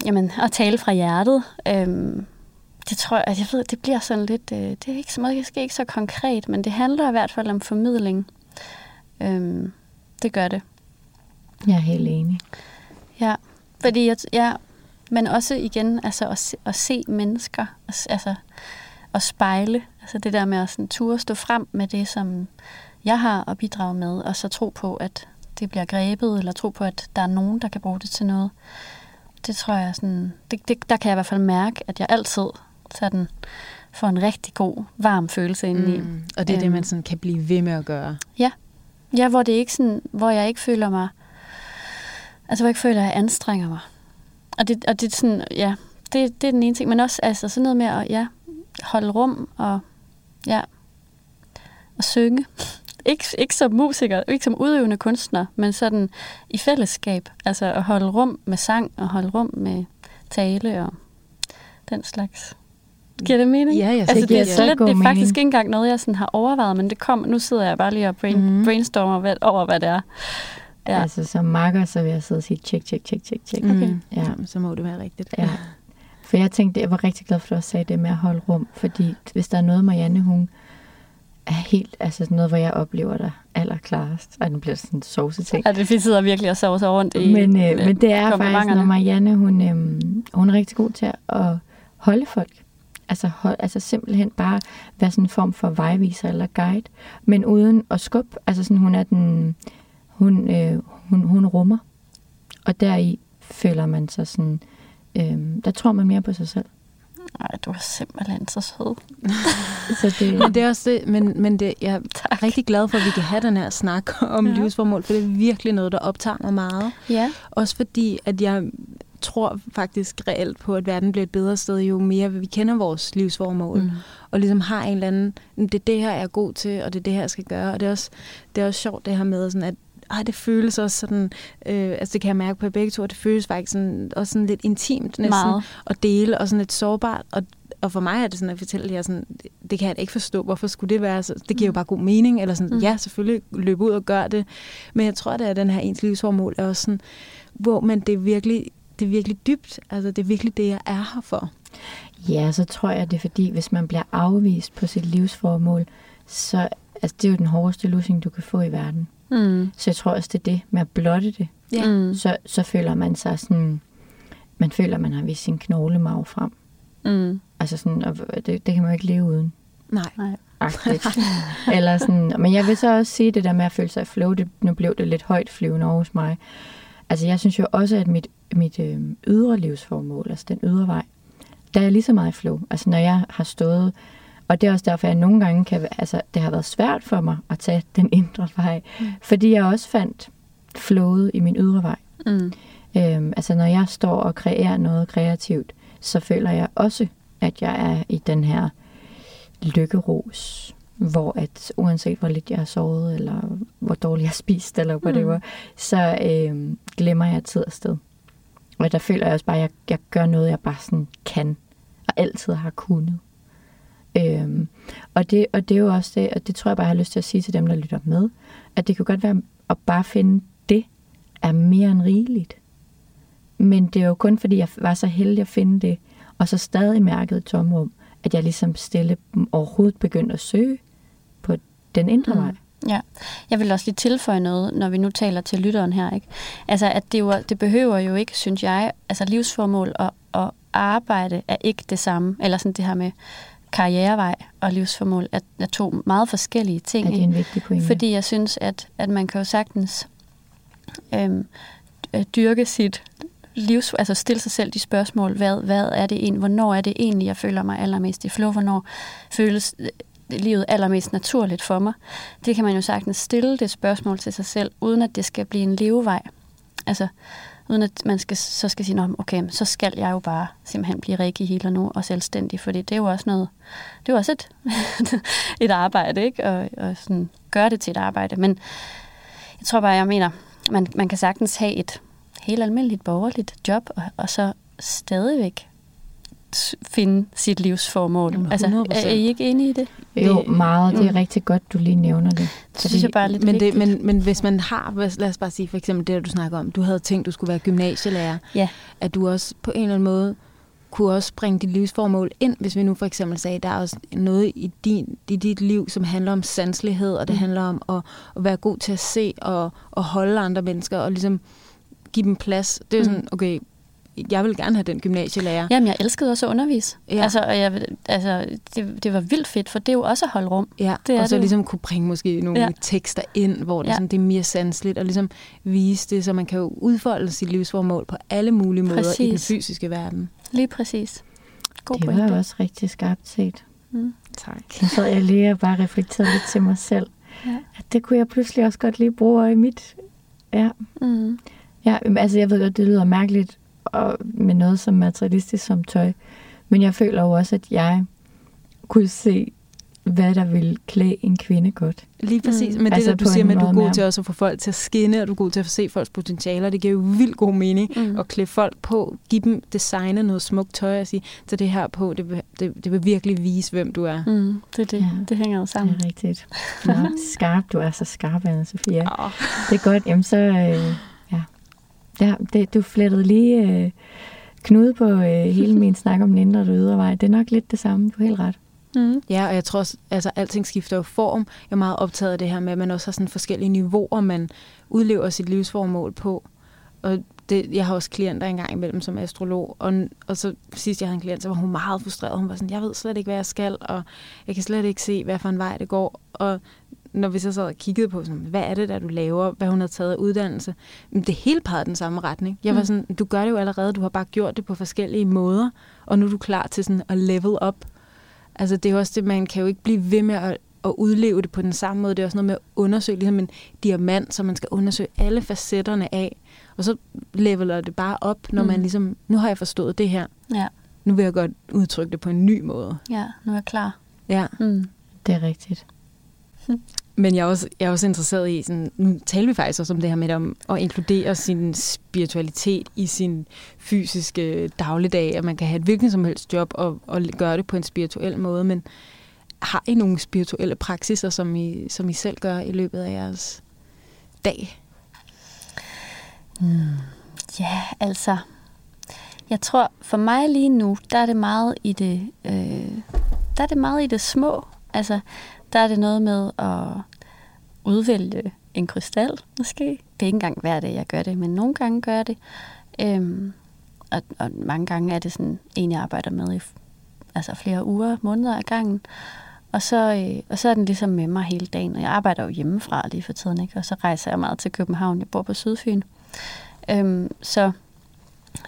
Speaker 4: jamen, at tale fra hjertet. Øhm, det tror jeg, at jeg ved, det bliver sådan lidt, øh, det er ikke så meget, måske ikke så konkret, men det handler i hvert fald om formidling. Øhm, det gør det.
Speaker 3: Jeg er helt enig.
Speaker 4: Ja, fordi jeg, ja, men også igen, altså at, se, at se mennesker, altså- altså at spejle, altså det der med at sådan, ture stå frem med det, som jeg har at bidrage med, og så tro på, at det bliver grebet, eller tro på, at der er nogen, der kan bruge det til noget. Det tror jeg sådan, det, det, der kan jeg i hvert fald mærke, at jeg altid sådan får en rigtig god, varm følelse indeni. Mm.
Speaker 2: Og det er det,
Speaker 4: Øhm.
Speaker 2: man sådan kan blive ved med at gøre.
Speaker 4: Ja, hvor det ikke sådan, hvor jeg ikke føler mig, altså hvor jeg ikke føler, at jeg anstrenger mig. Og det, og det er sådan, ja, det, det er den ene ting, men også altså sådan noget med at, ja, holde rum og, ja, og synge. Ikke, ikke som musiker, ikke som udøvende kunstner, men sådan i fællesskab. Altså at holde rum med sang og holde rum med tale og den slags. Giver det mening?
Speaker 2: Ja, jeg
Speaker 4: Altså,
Speaker 3: Det
Speaker 4: er slet, det er faktisk
Speaker 3: mening.
Speaker 4: ikke engang noget, jeg sådan har overvejet, men det kom, nu sidder jeg bare lige og brain, mm. brainstormer hvad, over, hvad det er. Ja.
Speaker 3: Altså som makker, så vil jeg sidde og sige tjek, tjek, tjek, tjek, tjek.
Speaker 2: Okay.
Speaker 3: Ja.
Speaker 2: Jamen, så må det være rigtigt.
Speaker 3: Ja. For jeg tænkte, jeg var rigtig glad for, at du også sagde det med at holde rum. Fordi hvis der er noget, Marianne, hun er helt, altså noget, hvor jeg oplever dig allerklarest. Og den bliver sådan en sovseting.
Speaker 4: Ja, det sidder virkelig og sover sig rundt i
Speaker 3: men, øh, men det er faktisk, når Marianne, hun, øh, hun er rigtig god til at holde folk. Altså, hold, altså simpelthen bare være sådan en form for vejviser eller guide, men uden at skubbe. Altså sådan, hun er den, hun, øh, hun, hun rummer. Og deri føler man sig sådan, øh, der tror man mere på sig selv.
Speaker 4: Nej, du er simpelthen så sød.
Speaker 2: så det... Men det er også det, men, men det, jeg er tak. rigtig glad for, at vi kan have den her snak om ja. livsformål, for det er virkelig noget, der optager mig meget.
Speaker 4: Ja.
Speaker 2: Også fordi, at jeg tror faktisk reelt på, at verden bliver et bedre sted, jo mere vi kender vores livsformål. Mm. Og ligesom har en eller anden, det er det her, jeg er god til, og det er det her, jeg skal gøre. Og det er også, det er også sjovt det her med, sådan at ej, det føles også sådan, øh, altså det kan jeg mærke på begge to, det føles faktisk sådan, også sådan lidt intimt næsten
Speaker 4: Meget.
Speaker 2: at dele, og sådan lidt sårbart, og og for mig er det sådan at fortælle jer sådan, det kan jeg ikke forstå, hvorfor skulle det være så, det giver jo mm. bare god mening, eller sådan, mm. ja, selvfølgelig løb ud og gør det, men jeg tror, det er den her ens livsformål er også sådan, hvor man det virkelig, det er virkelig dybt, altså det er virkelig det, jeg er her for.
Speaker 3: Ja, så tror jeg, det er fordi, hvis man bliver afvist på sit livsformål, så altså, det er jo den hårdeste løsning, du kan få i verden. Mm. Så jeg tror også, det er det med at blotte det. Ja. Mm. Så, så føler man sig sådan, man føler, man har vist sin knoglemarv frem. Mm. Altså sådan, og det, det kan man jo ikke leve uden.
Speaker 2: Nej. Nej.
Speaker 3: Eller sådan, men jeg vil så også sige det der med at føle sig flow, det, nu blev det lidt højt flyvende over hos mig. Altså jeg synes jo også, at mit, mit øh, ydre livsformål, altså den ydre vej, der er lige så meget i flow. Altså når jeg har stået og det er også derfor, at jeg nogle gange kan, altså, det har været svært for mig at tage den indre vej, mm. fordi jeg også fandt flowet i min ydre vej. Mm. Øhm, altså når jeg står og kreerer noget kreativt, så føler jeg også, at jeg er i den her lykkeros, hvor at uanset hvor lidt jeg har sovet, eller hvor dårligt jeg har spist, eller whatever, mm. så øhm, glemmer jeg tid og sted. Og der føler jeg også bare, at jeg, jeg gør noget, jeg bare sådan kan, og altid har kunnet. Øhm, og, det, og det er jo også det, og det tror jeg bare, jeg har lyst til at sige til dem, der lytter med, at det kan godt være at bare finde det, er mere end rigeligt. Men det er jo kun fordi, jeg var så heldig at finde det, og så stadig mærket et tomrum, at jeg ligesom stille overhovedet begyndte at søge den indre mm. vej.
Speaker 4: Ja, jeg vil også lige tilføje noget, når vi nu taler til lytteren her. Ikke? Altså, at det, jo, det behøver jo ikke, synes jeg, altså livsformål og, og arbejde er ikke det samme. Eller sådan det her med, karrierevej og livsformål er, er to meget forskellige ting.
Speaker 3: Ja, det er en vigtig pointe.
Speaker 4: Fordi jeg synes, at, at man kan jo sagtens øhm, øh, dyrke sit livs, altså stille sig selv de spørgsmål, hvad, hvad er det egentlig, hvornår er det egentlig, jeg føler mig allermest i flow, hvornår føles livet allermest naturligt for mig. Det kan man jo sagtens stille det spørgsmål til sig selv, uden at det skal blive en levevej. Altså, uden at man skal, så skal sige, okay, så skal jeg jo bare simpelthen blive rigtig healer nu og selvstændig, fordi det er jo også noget, det er jo også et, et arbejde, ikke? Og, og sådan gøre det til et arbejde. Men jeg tror bare, jeg mener, man, man kan sagtens have et helt almindeligt borgerligt job, og, og så stadigvæk finde sit livsformål. 100%. Altså, er I ikke enige i det?
Speaker 3: Jo, meget. Det er mm. rigtig godt, du lige nævner det.
Speaker 4: Det synes jeg bare er lidt
Speaker 2: men,
Speaker 4: det,
Speaker 2: men, men hvis man har, lad os bare sige for eksempel det, du snakker om, du havde tænkt, du skulle være gymnasielærer,
Speaker 4: ja.
Speaker 2: at du også på en eller anden måde kunne også bringe dit livsformål ind, hvis vi nu for eksempel sagde, der er også noget i, din, i dit liv, som handler om sanselighed, og det mm. handler om at, at være god til at se og, og holde andre mennesker, og ligesom give dem plads. Det er mm. sådan, okay, jeg vil gerne have den gymnasielærer.
Speaker 4: Jamen, jeg elskede også at undervise. Ja. Altså, og jeg, altså det, det var vildt fedt, for det er jo også at holde rum.
Speaker 2: Ja,
Speaker 4: det
Speaker 2: og så
Speaker 4: det
Speaker 2: ligesom kunne bringe måske nogle ja. tekster ind, hvor det, ja. sådan, det er mere sandsligt, og ligesom vise det, så man kan jo udfolde sit livsformål på alle mulige måder præcis. i den fysiske verden.
Speaker 4: Lige præcis.
Speaker 3: God det var også rigtig skarpt set.
Speaker 2: Mm. Tak.
Speaker 3: Så sad jeg lige og bare reflekterede lidt til mig selv. Ja. At det kunne jeg pludselig også godt lige bruge i mit... Ja. Mm. Ja, altså jeg ved godt, det lyder mærkeligt, og med noget som materialistisk som tøj. Men jeg føler jo også, at jeg kunne se, hvad der vil klæde en kvinde godt.
Speaker 2: Lige præcis. Mm. Men altså det der, du siger med, at du er god til også at få folk til at skinne, og du er god til at se folks potentialer, det giver jo vildt god mening mm. at klæde folk på, give dem designe noget smukt tøj og sige, så det her på, det vil, det, det vil virkelig vise, hvem du er.
Speaker 4: Mm. Det, det, ja. det hænger jo sammen.
Speaker 3: Det er rigtigt. Nå, skarp, du er så skarp, Anna Sofia. Oh. Det er godt. Jamen så... Øh, Ja, det, du flettede lige øh, knude på øh, hele min snak om den indre og ydre vej. Det er nok lidt det samme, du helt ret.
Speaker 2: Mm. Ja, og jeg tror også, altså alting skifter jo form. Jeg er meget optaget af det her med, at man også har sådan forskellige niveauer, man udlever sit livsformål på. Og det, jeg har også klienter engang imellem som astrolog, og, og så sidst jeg havde en klient, så var hun meget frustreret. Hun var sådan, jeg ved slet ikke, hvad jeg skal, og jeg kan slet ikke se, hvad for en vej det går. Og når vi så sad og kiggede på, sådan, hvad er det, der du laver, hvad hun har taget af uddannelse, men det hele pegede den samme retning. Jeg var mm. sådan, du gør det jo allerede, du har bare gjort det på forskellige måder, og nu er du klar til sådan at level up. Altså det er også det, man kan jo ikke blive ved med at, at udleve det på den samme måde. Det er også noget med at undersøge, ligesom en diamant, så man skal undersøge alle facetterne af. Og så leveler det bare op, når mm. man ligesom, nu har jeg forstået det her.
Speaker 4: Ja.
Speaker 2: Nu vil jeg godt udtrykke det på en ny måde.
Speaker 4: Ja, nu er jeg klar.
Speaker 2: Ja.
Speaker 3: Mm. Det er rigtigt.
Speaker 2: Men jeg er, også, jeg er også interesseret i, sådan, nu taler vi faktisk også om det her med om at inkludere sin spiritualitet i sin fysiske dagligdag, at man kan have et hvilken som helst job og, og gøre det på en spirituel måde, men har I nogle spirituelle praksiser, som I, som I selv gør i løbet af jeres dag?
Speaker 4: Mm, ja, altså, jeg tror for mig lige nu, der er det meget i det, øh, der er det meget i det små. Altså, der er det noget med at udvælge en krystal, måske. Det er ikke engang hver dag, jeg gør det, men nogle gange gør jeg det. Øhm, og, og mange gange er det sådan en, jeg arbejder med i altså flere uger, måneder ad gangen. Og så, øh, og så er den ligesom med mig hele dagen. Og jeg arbejder jo hjemmefra lige for tiden, ikke? og så rejser jeg meget til København. Jeg bor på Sydfyn. Øhm, så,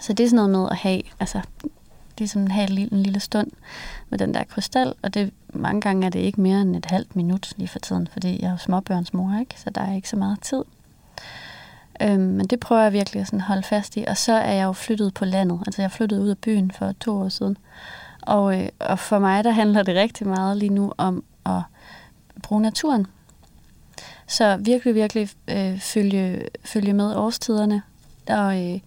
Speaker 4: så det er sådan noget med at have, altså ligesom have en lille, en lille stund med den der krystal, og det, mange gange er det ikke mere end et halvt minut lige for tiden, fordi jeg er småbørnsmor, ikke? så der er ikke så meget tid. Øhm, men det prøver jeg virkelig at sådan holde fast i, og så er jeg jo flyttet på landet, altså jeg flyttede ud af byen for to år siden, og, øh, og for mig der handler det rigtig meget lige nu om at bruge naturen. Så virkelig, virkelig øh, følge, følge med årstiderne, og, øh,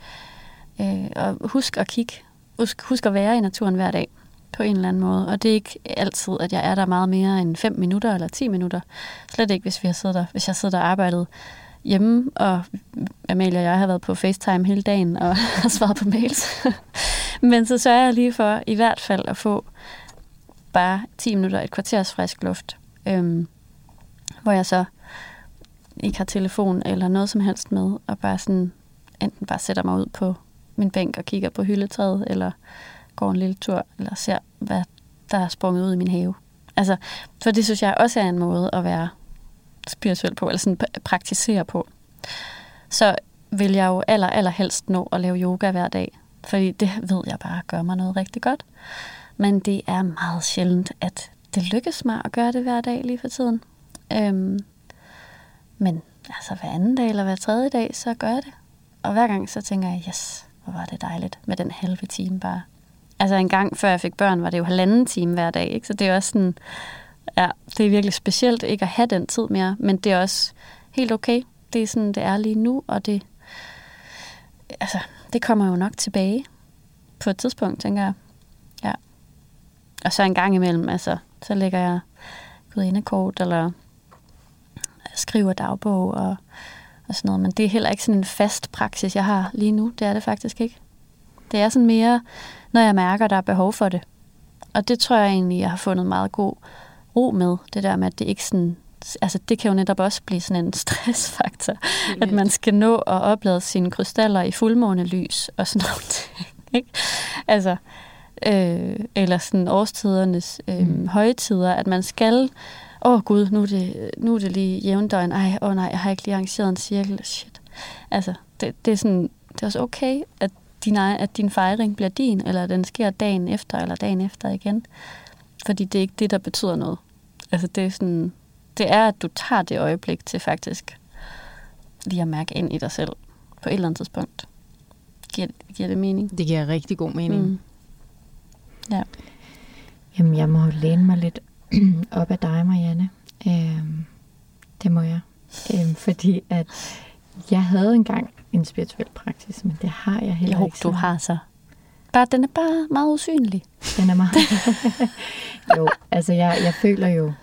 Speaker 4: øh, og husk at kigge husk, husk at være i naturen hver dag på en eller anden måde. Og det er ikke altid, at jeg er der meget mere end 5 minutter eller 10 minutter. Slet ikke, hvis, vi har siddet der, hvis jeg sidder der og arbejdet hjemme, og Amalie og jeg har været på FaceTime hele dagen og har svaret på mails. Men så sørger jeg lige for i hvert fald at få bare 10 minutter, et kvarters frisk luft, øhm, hvor jeg så ikke har telefon eller noget som helst med, og bare sådan enten bare sætter mig ud på min bænk og kigger på hyldetræet, eller går en lille tur, eller ser, hvad der er sprunget ud i min have. Altså, for det synes jeg også er en måde at være spirituel på, eller sådan praktisere på. Så vil jeg jo aller, aller helst nå at lave yoga hver dag, fordi det ved jeg bare gør mig noget rigtig godt. Men det er meget sjældent, at det lykkes mig at gøre det hver dag lige for tiden. Øhm, men altså hver anden dag eller hver tredje dag, så gør jeg det. Og hver gang så tænker jeg, yes, hvor var det dejligt med den halve time bare. Altså en gang før jeg fik børn, var det jo halvanden time hver dag, ikke? så det er også sådan, ja, det er virkelig specielt ikke at have den tid mere, men det er også helt okay. Det er sådan, det er lige nu, og det, altså, det kommer jo nok tilbage på et tidspunkt, tænker jeg. Ja. Og så en gang imellem, altså, så lægger jeg gudindekort, eller skriver dagbog, og og sådan noget. Men det er heller ikke sådan en fast praksis, jeg har lige nu. Det er det faktisk ikke. Det er sådan mere, når jeg mærker, der er behov for det. Og det tror jeg egentlig, jeg har fundet meget god ro med. Det der med, at det ikke sådan... Altså, det kan jo netop også blive sådan en stressfaktor. At man skal nå at oplade sine krystaller i fuldmånelys og sådan noget. Ikke? Altså, øh, eller sådan årstidernes øh, mm. højtider, at man skal åh oh, gud, nu er det, nu er det lige jævndøgn. Ej, åh oh, nej, jeg har ikke lige arrangeret en cirkel. Shit. Altså, det, det er sådan, det er også okay, at din, at din fejring bliver din, eller at den sker dagen efter, eller dagen efter igen. Fordi det er ikke det, der betyder noget. Altså, det er sådan, det er, at du tager det øjeblik til faktisk lige at mærke ind i dig selv på et eller andet tidspunkt. Giver, giver det mening?
Speaker 2: Det giver rigtig god mening. Mm.
Speaker 3: Ja. Jamen, jeg må læne mig lidt op af dig, Marianne. Øhm, det må jeg. Øhm, fordi at jeg havde engang en spirituel praksis, men det har jeg heller
Speaker 4: jo,
Speaker 3: ikke.
Speaker 4: Jo, du har så. Bare, den er bare meget usynlig.
Speaker 3: Den er meget... jo, altså jeg, jeg føler jo,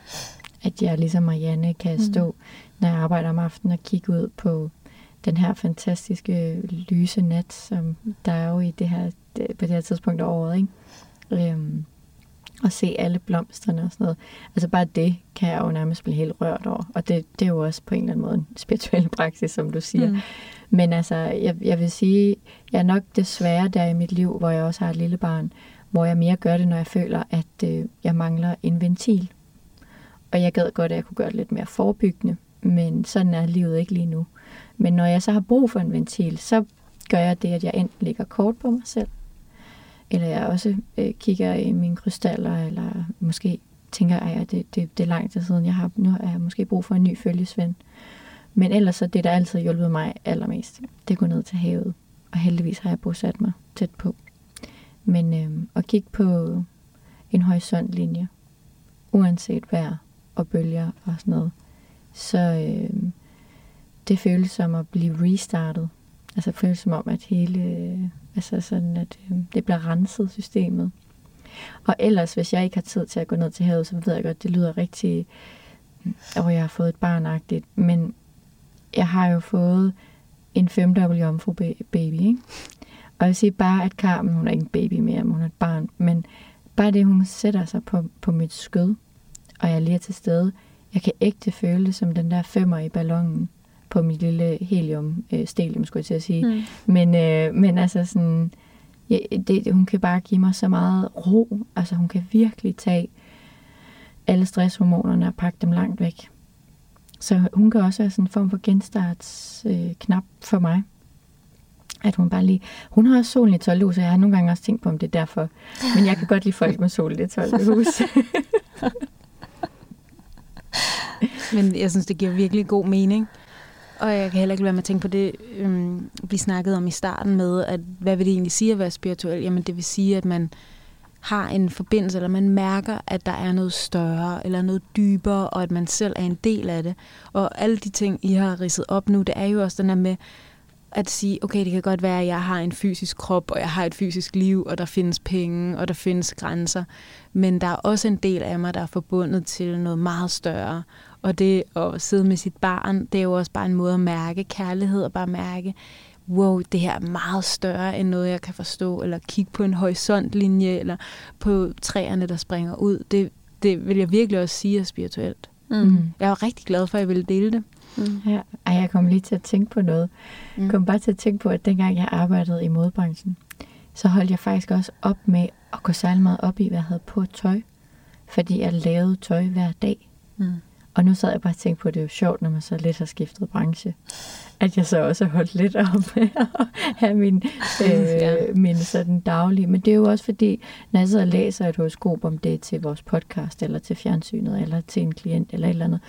Speaker 3: at jeg ligesom Marianne kan mm. stå, mm. når jeg arbejder om aftenen og kigge ud på den her fantastiske lyse nat, som der er jo i det her, på det her tidspunkt af året. Ikke? Øhm, og se alle blomsterne og sådan noget. Altså bare det kan jeg jo nærmest blive helt rørt over. Og det, det er jo også på en eller anden måde en spirituel praksis, som du siger. Mm. Men altså, jeg, jeg vil sige, jeg er nok desværre der i mit liv, hvor jeg også har et lille barn, hvor jeg mere gør det, når jeg føler, at øh, jeg mangler en ventil. Og jeg gad godt, at jeg kunne gøre det lidt mere forebyggende, men sådan er livet ikke lige nu. Men når jeg så har brug for en ventil, så gør jeg det, at jeg enten ligger kort på mig selv, eller jeg også øh, kigger i mine krystaller, eller måske tænker, at det, det, det er lang tid siden, jeg har, nu har jeg måske brug for en ny følgesvend. Men ellers så det, der altid har hjulpet mig allermest, det går ned til havet. Og heldigvis har jeg bosat mig tæt på. Men øh, at kigge på en horisontlinje, uanset vejr og bølger og sådan noget, så øh, det føles som at blive restartet. Altså det føles som om, at hele, øh, altså sådan, at øh, det bliver renset systemet. Og ellers, hvis jeg ikke har tid til at gå ned til havet, så ved jeg godt, det lyder rigtig, og jeg har fået et barnagtigt, men jeg har jo fået en femdobbelt jomfru baby, ikke? Og jeg vil sige bare, at Carmen, hun er ikke en baby mere, men hun er et barn, men bare det, hun sætter sig på, på mit skød, og jeg lige er til stede, jeg kan ægte føle det som den der femmer i ballonen på mit lille helium øh, stelium, skulle jeg til at sige. Mm. Men, øh, men altså sådan, ja, det, hun kan bare give mig så meget ro. Altså hun kan virkelig tage alle stresshormonerne og pakke dem langt væk. Så hun kan også være sådan en form for genstartsknap øh, knap for mig. At hun bare lige... Hun har også solen i 12 hus, og jeg har nogle gange også tænkt på, om det er derfor. Men jeg kan godt lide folk med solen i 12 hus.
Speaker 2: Men jeg synes, det giver virkelig god mening. Og jeg kan heller ikke være med at tænke på det, øhm, vi snakkede om i starten med, at hvad vil det egentlig sige at være spirituel? Jamen det vil sige, at man har en forbindelse, eller man mærker, at der er noget større, eller noget dybere, og at man selv er en del af det. Og alle de ting, I har ridset op nu, det er jo også den her med, at sige, okay, det kan godt være, at jeg har en fysisk krop, og jeg har et fysisk liv, og der findes penge, og der findes grænser. Men der er også en del af mig, der er forbundet til noget meget større. Og det at sidde med sit barn, det er jo også bare en måde at mærke kærlighed, og bare mærke, wow, det her er meget større end noget, jeg kan forstå, eller kigge på en horisontlinje, eller på træerne, der springer ud. Det, det vil jeg virkelig også sige er spirituelt. Mm. Jeg er rigtig glad for, at jeg ville dele det.
Speaker 3: Mm. Ja. Ej, jeg kom lige til at tænke på noget. Mm. Jeg kom bare til at tænke på, at dengang jeg arbejdede i modebranchen, så holdt jeg faktisk også op med at gå særlig meget op i, hvad jeg havde på tøj. Fordi jeg lavede tøj hver dag. Mm. Og nu sad jeg bare og tænkte på, at det er jo sjovt, når man så lidt har skiftet branche. At jeg så også har holdt lidt op med at have min, øh, min sådan daglige. Men det er jo også fordi, når jeg sidder og læser et horoskop, om det til vores podcast, eller til fjernsynet, eller til en klient, eller et eller andet.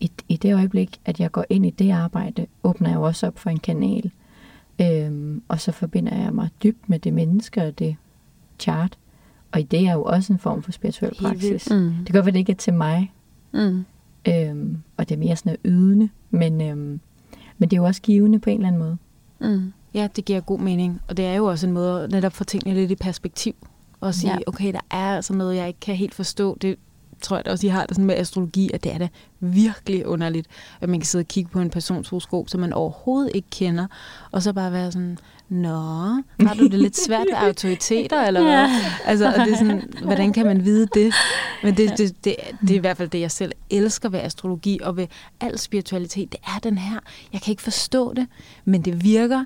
Speaker 3: I, I det øjeblik, at jeg går ind i det arbejde, åbner jeg jo også op for en kanal. Øhm, og så forbinder jeg mig dybt med det menneske og det chart. Og i det er jo også en form for spirituel praksis. Mm. Det kan godt være, det ikke er til mig. Mm. Øhm, og det er mere sådan ydende, men, øhm, men det er jo også givende på en eller anden måde.
Speaker 2: Mm. Ja, det giver god mening. Og det er jo også en måde at netop få tingene lidt i perspektiv. Og sige, ja. okay, der er altså noget, jeg ikke kan helt forstå. Det tror jeg også, I har det sådan med astrologi, at det er da virkelig underligt, at man kan sidde og kigge på en persons horoskop, som man overhovedet ikke kender, og så bare være sådan, Nå, har du det lidt svært med autoriteter, eller hvad? Ja. Altså, og det er sådan, hvordan kan man vide det? Men det, det, det, det er i hvert fald det, jeg selv elsker ved astrologi og ved al spiritualitet. Det er den her. Jeg kan ikke forstå det, men det virker,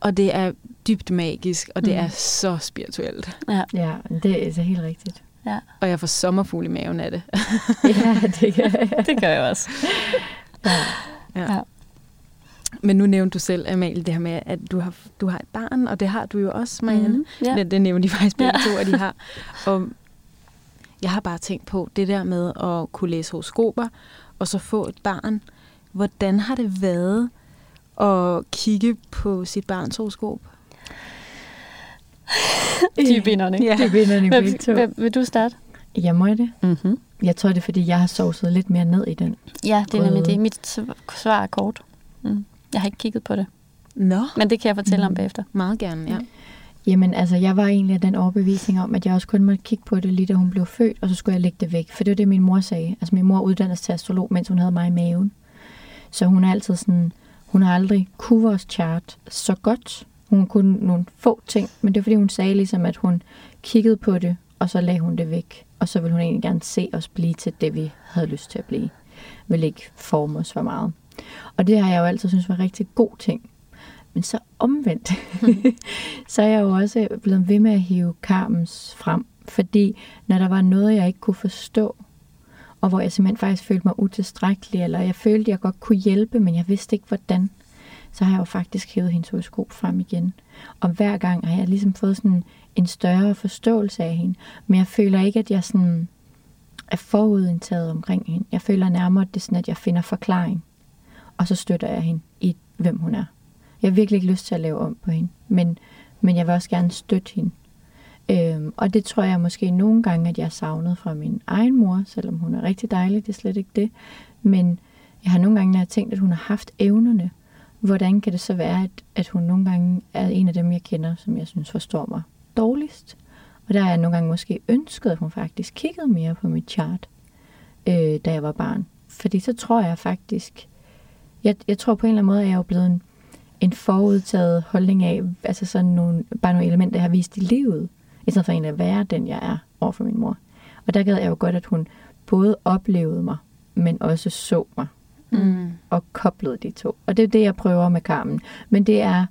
Speaker 2: og det er dybt magisk, og det mm. er så spirituelt.
Speaker 3: Ja, ja det er så helt rigtigt.
Speaker 2: Ja. Og jeg får sommerfugl i maven af det.
Speaker 3: ja, det gør jeg.
Speaker 4: det gør jeg også.
Speaker 2: Ja. ja. ja. Men nu nævnte du selv, Amalie, det her med, at du har, du har et barn, og det har du jo også, Marianne. Mm, yeah. det, det nævnte de faktisk begge ja. to, at de har. Og jeg har bare tænkt på det der med at kunne læse horoskoper, og så få et barn. Hvordan har det været at kigge på sit barns horoskop?
Speaker 4: De binderne.
Speaker 3: Ja. De binderne
Speaker 4: vil, vil, vil du starte?
Speaker 3: Jeg må det. Mm-hmm. Jeg tror, det er, fordi jeg har sovset lidt mere ned i den.
Speaker 4: Ja, det er nemlig det. Mit svar er kort. Mm. Jeg har ikke kigget på det.
Speaker 2: Nå.
Speaker 4: Men det kan jeg fortælle mm. om bagefter.
Speaker 2: Meget gerne, ja.
Speaker 3: Jamen, altså, jeg var egentlig af den overbevisning om, at jeg også kun måtte kigge på det lige da hun blev født, og så skulle jeg lægge det væk. For det var det, min mor sagde. Altså, min mor uddannes til astrolog, mens hun havde mig i maven. Så hun er altid sådan, hun har aldrig kunne vores chart så godt. Hun kunne nogle få ting, men det var fordi, hun sagde ligesom, at hun kiggede på det, og så lagde hun det væk. og så ville hun egentlig gerne se os blive til det, vi havde lyst til at blive. Vil ikke forme os for meget. Og det har jeg jo altid synes var en rigtig god ting. Men så omvendt, så er jeg jo også blevet ved med at hive karmens frem. Fordi når der var noget, jeg ikke kunne forstå, og hvor jeg simpelthen faktisk følte mig utilstrækkelig, eller jeg følte, at jeg godt kunne hjælpe, men jeg vidste ikke, hvordan, så har jeg jo faktisk hævet hendes horoskop frem igen. Og hver gang har jeg ligesom fået sådan en større forståelse af hende. Men jeg føler ikke, at jeg sådan er forudindtaget omkring hende. Jeg føler nærmere, at det er sådan, at jeg finder forklaring. Og så støtter jeg hende i, hvem hun er. Jeg har virkelig ikke lyst til at lave om på hende. Men, men jeg vil også gerne støtte hende. Øhm, og det tror jeg måske nogle gange, at jeg har savnet fra min egen mor, selvom hun er rigtig dejlig, det er slet ikke det. Men jeg har nogle gange når jeg tænkt, at hun har haft evnerne. Hvordan kan det så være, at, at hun nogle gange er en af dem, jeg kender, som jeg synes forstår mig dårligst? Og der har jeg nogle gange måske ønsket, at hun faktisk kiggede mere på mit chart, øh, da jeg var barn. Fordi så tror jeg faktisk, jeg, jeg tror på en eller anden måde, at jeg er blevet en, en forudtaget holdning af, altså sådan nogle, bare nogle elementer, jeg har vist i livet, i stedet for egentlig at være den, jeg er over for min mor. Og der gad jeg jo godt, at hun både oplevede mig, men også så mig. Mm. Og koblede de to. Og det er det, jeg prøver med Carmen. Men det er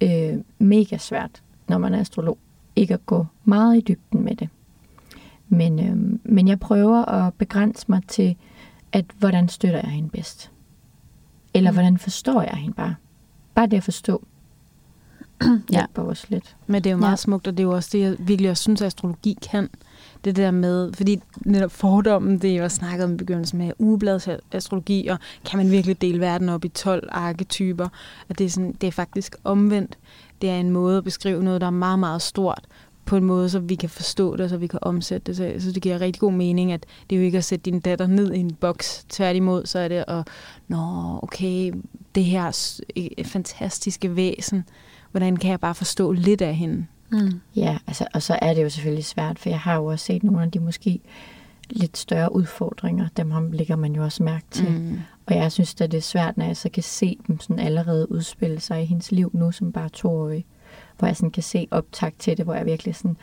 Speaker 3: øh, mega svært, når man er astrolog, ikke at gå meget i dybden med det. Men, øh, men jeg prøver at begrænse mig til, at hvordan støtter jeg hende bedst? Eller mm. hvordan forstår jeg hende bare? Bare det at forstå ja. os lidt.
Speaker 2: Men det er jo meget ja. smukt, og det er jo også det, jeg virkelig også synes, at astrologi kan. Det der med, fordi netop fordommen, det er jo snakket om i begyndelsen med ugebladsastrologi, og kan man virkelig dele verden op i 12 arketyper, og det er, sådan, det er faktisk omvendt. Det er en måde at beskrive noget, der er meget, meget stort, på en måde, så vi kan forstå det, så vi kan omsætte det. Så jeg synes, det giver rigtig god mening, at det er jo ikke at sætte din datter ned i en boks. Tværtimod, så er det at, nå, okay, det her fantastiske væsen, hvordan kan jeg bare forstå lidt af hende?
Speaker 3: Mm. Ja, altså, og så er det jo selvfølgelig svært, for jeg har jo også set nogle af de måske lidt større udfordringer, dem ligger man jo også mærke til. Mm. Og jeg synes at det er svært, når jeg så kan se dem sådan allerede udspille sig i hendes liv nu som bare toårig. Hvor jeg sådan kan se optag til det, hvor jeg virkelig sådan,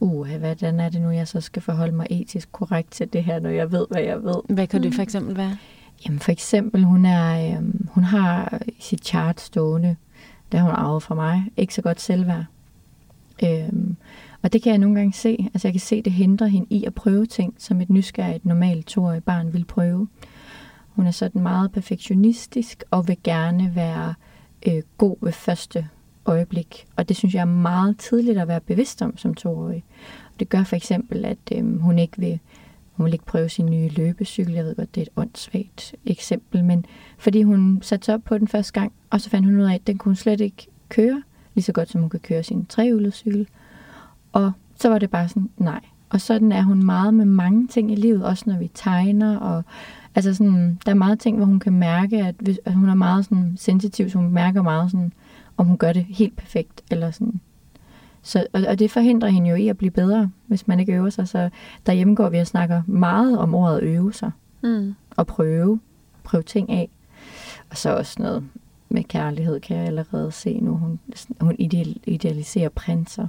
Speaker 3: uh, hvordan er det nu, jeg så skal forholde mig etisk korrekt til det her, når jeg ved, hvad jeg ved.
Speaker 2: Hvad kan det for eksempel være?
Speaker 3: Jamen for eksempel, hun, er, øhm, hun har sit chart stående, det har hun arvet fra mig. Ikke så godt selvværd. Øhm, og det kan jeg nogle gange se. Altså jeg kan se, det hindrer hende i at prøve ting, som et nysgerrigt, normalt toårigt barn vil prøve. Hun er sådan meget perfektionistisk og vil gerne være øh, god ved første øjeblik. Og det synes jeg er meget tidligt at være bevidst om som toårig. Det gør for eksempel, at øh, hun ikke vil hun vil ikke prøve sin nye løbecykel. Jeg ved godt, det er et åndssvagt eksempel, men fordi hun satte sig op på den første gang, og så fandt hun ud af, at den kunne slet ikke køre, lige så godt som hun kan køre sin trehjulet Og så var det bare sådan, nej. Og sådan er hun meget med mange ting i livet, også når vi tegner, og altså sådan, der er meget ting, hvor hun kan mærke, at, hvis, at hun er meget sådan sensitiv, så hun mærker meget sådan, om hun gør det helt perfekt, eller sådan, så, og, og det forhindrer hende jo i at blive bedre, hvis man ikke øver sig. Så derhjemme går vi og snakker meget om ordet at øve sig. Mm. Og prøve. Prøve ting af. Og så også noget med kærlighed, kan jeg allerede se nu. Hun, hun ideal, idealiserer prinser.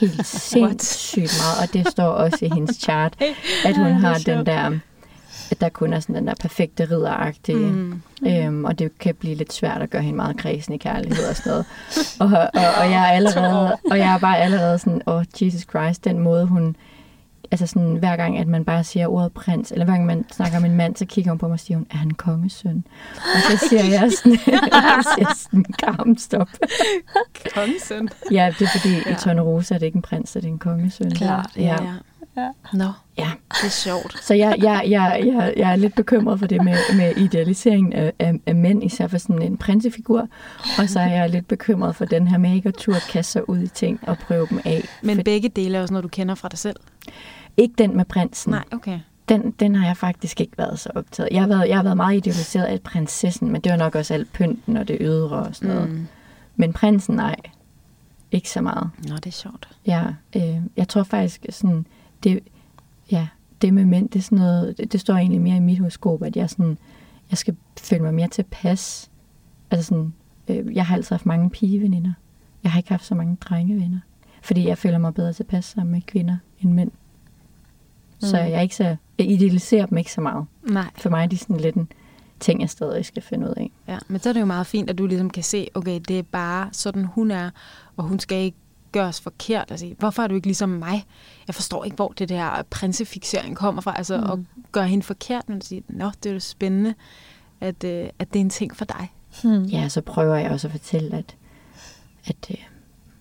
Speaker 3: Helt sindssygt meget. Og det står også i hendes chart, at hun har den der at der kun er sådan den der perfekte ridderagtige. Mm. Øhm, og det kan blive lidt svært at gøre hende meget kredsen i kærlighed og sådan noget. Og, og, og, jeg er allerede, og jeg er bare allerede sådan, åh, oh, Jesus Christ, den måde hun, altså sådan, hver gang, at man bare siger ordet prins, eller hver gang man snakker om en mand, så kigger hun på mig og siger, hun, er han kongesøn? Og så siger jeg sådan, jeg siger sådan, kom, stop.
Speaker 2: kongesøn?
Speaker 3: Ja, det er fordi, ja. i Tornerose er det ikke en prins, det er en kongesøn.
Speaker 2: Klart, ja. ja. Ja. Nå,
Speaker 3: ja.
Speaker 2: det er sjovt.
Speaker 3: Så jeg, jeg, jeg, jeg, jeg er lidt bekymret for det med, med idealiseringen af, af, af mænd, især for sådan en prinsefigur. Og så er jeg lidt bekymret for den her mega tur at kaste sig ud i ting og prøve dem af.
Speaker 2: Men for... begge dele er også noget, du kender fra dig selv?
Speaker 3: Ikke den med prinsen.
Speaker 2: Nej, okay.
Speaker 3: Den, den har jeg faktisk ikke været så optaget. Jeg har været, jeg har været meget idealiseret af prinsessen, men det var nok også alt pynten og det ydre og sådan noget. Mm. Men prinsen, nej. Ikke så meget.
Speaker 2: Nå, det er sjovt.
Speaker 3: Ja, øh, jeg tror faktisk sådan det, ja, det med mænd, det, er sådan noget, det, det står egentlig mere i mit horoskop, at jeg, sådan, jeg skal føle mig mere tilpas. Altså sådan, øh, jeg har altid haft mange pigeveninder. Jeg har ikke haft så mange drengevenner. Fordi jeg føler mig bedre tilpas sammen med kvinder end mænd. Mm. Så jeg, er ikke så, jeg idealiserer dem ikke så meget.
Speaker 2: Nej.
Speaker 3: For mig er de sådan lidt en ting, jeg stadig skal finde ud af.
Speaker 2: Ja, men så er det jo meget fint, at du ligesom kan se, okay, det er bare sådan, hun er, og hun skal ikke gøres forkert. Altså, hvorfor er du ikke ligesom mig? Jeg forstår ikke, hvor det der prinsefixering kommer fra. Altså, mm. at gøre hende forkert, men sige, nå, det er jo spændende, at, øh, at det er en ting for dig.
Speaker 3: Hmm. Ja, så prøver jeg også at fortælle, at, at øh,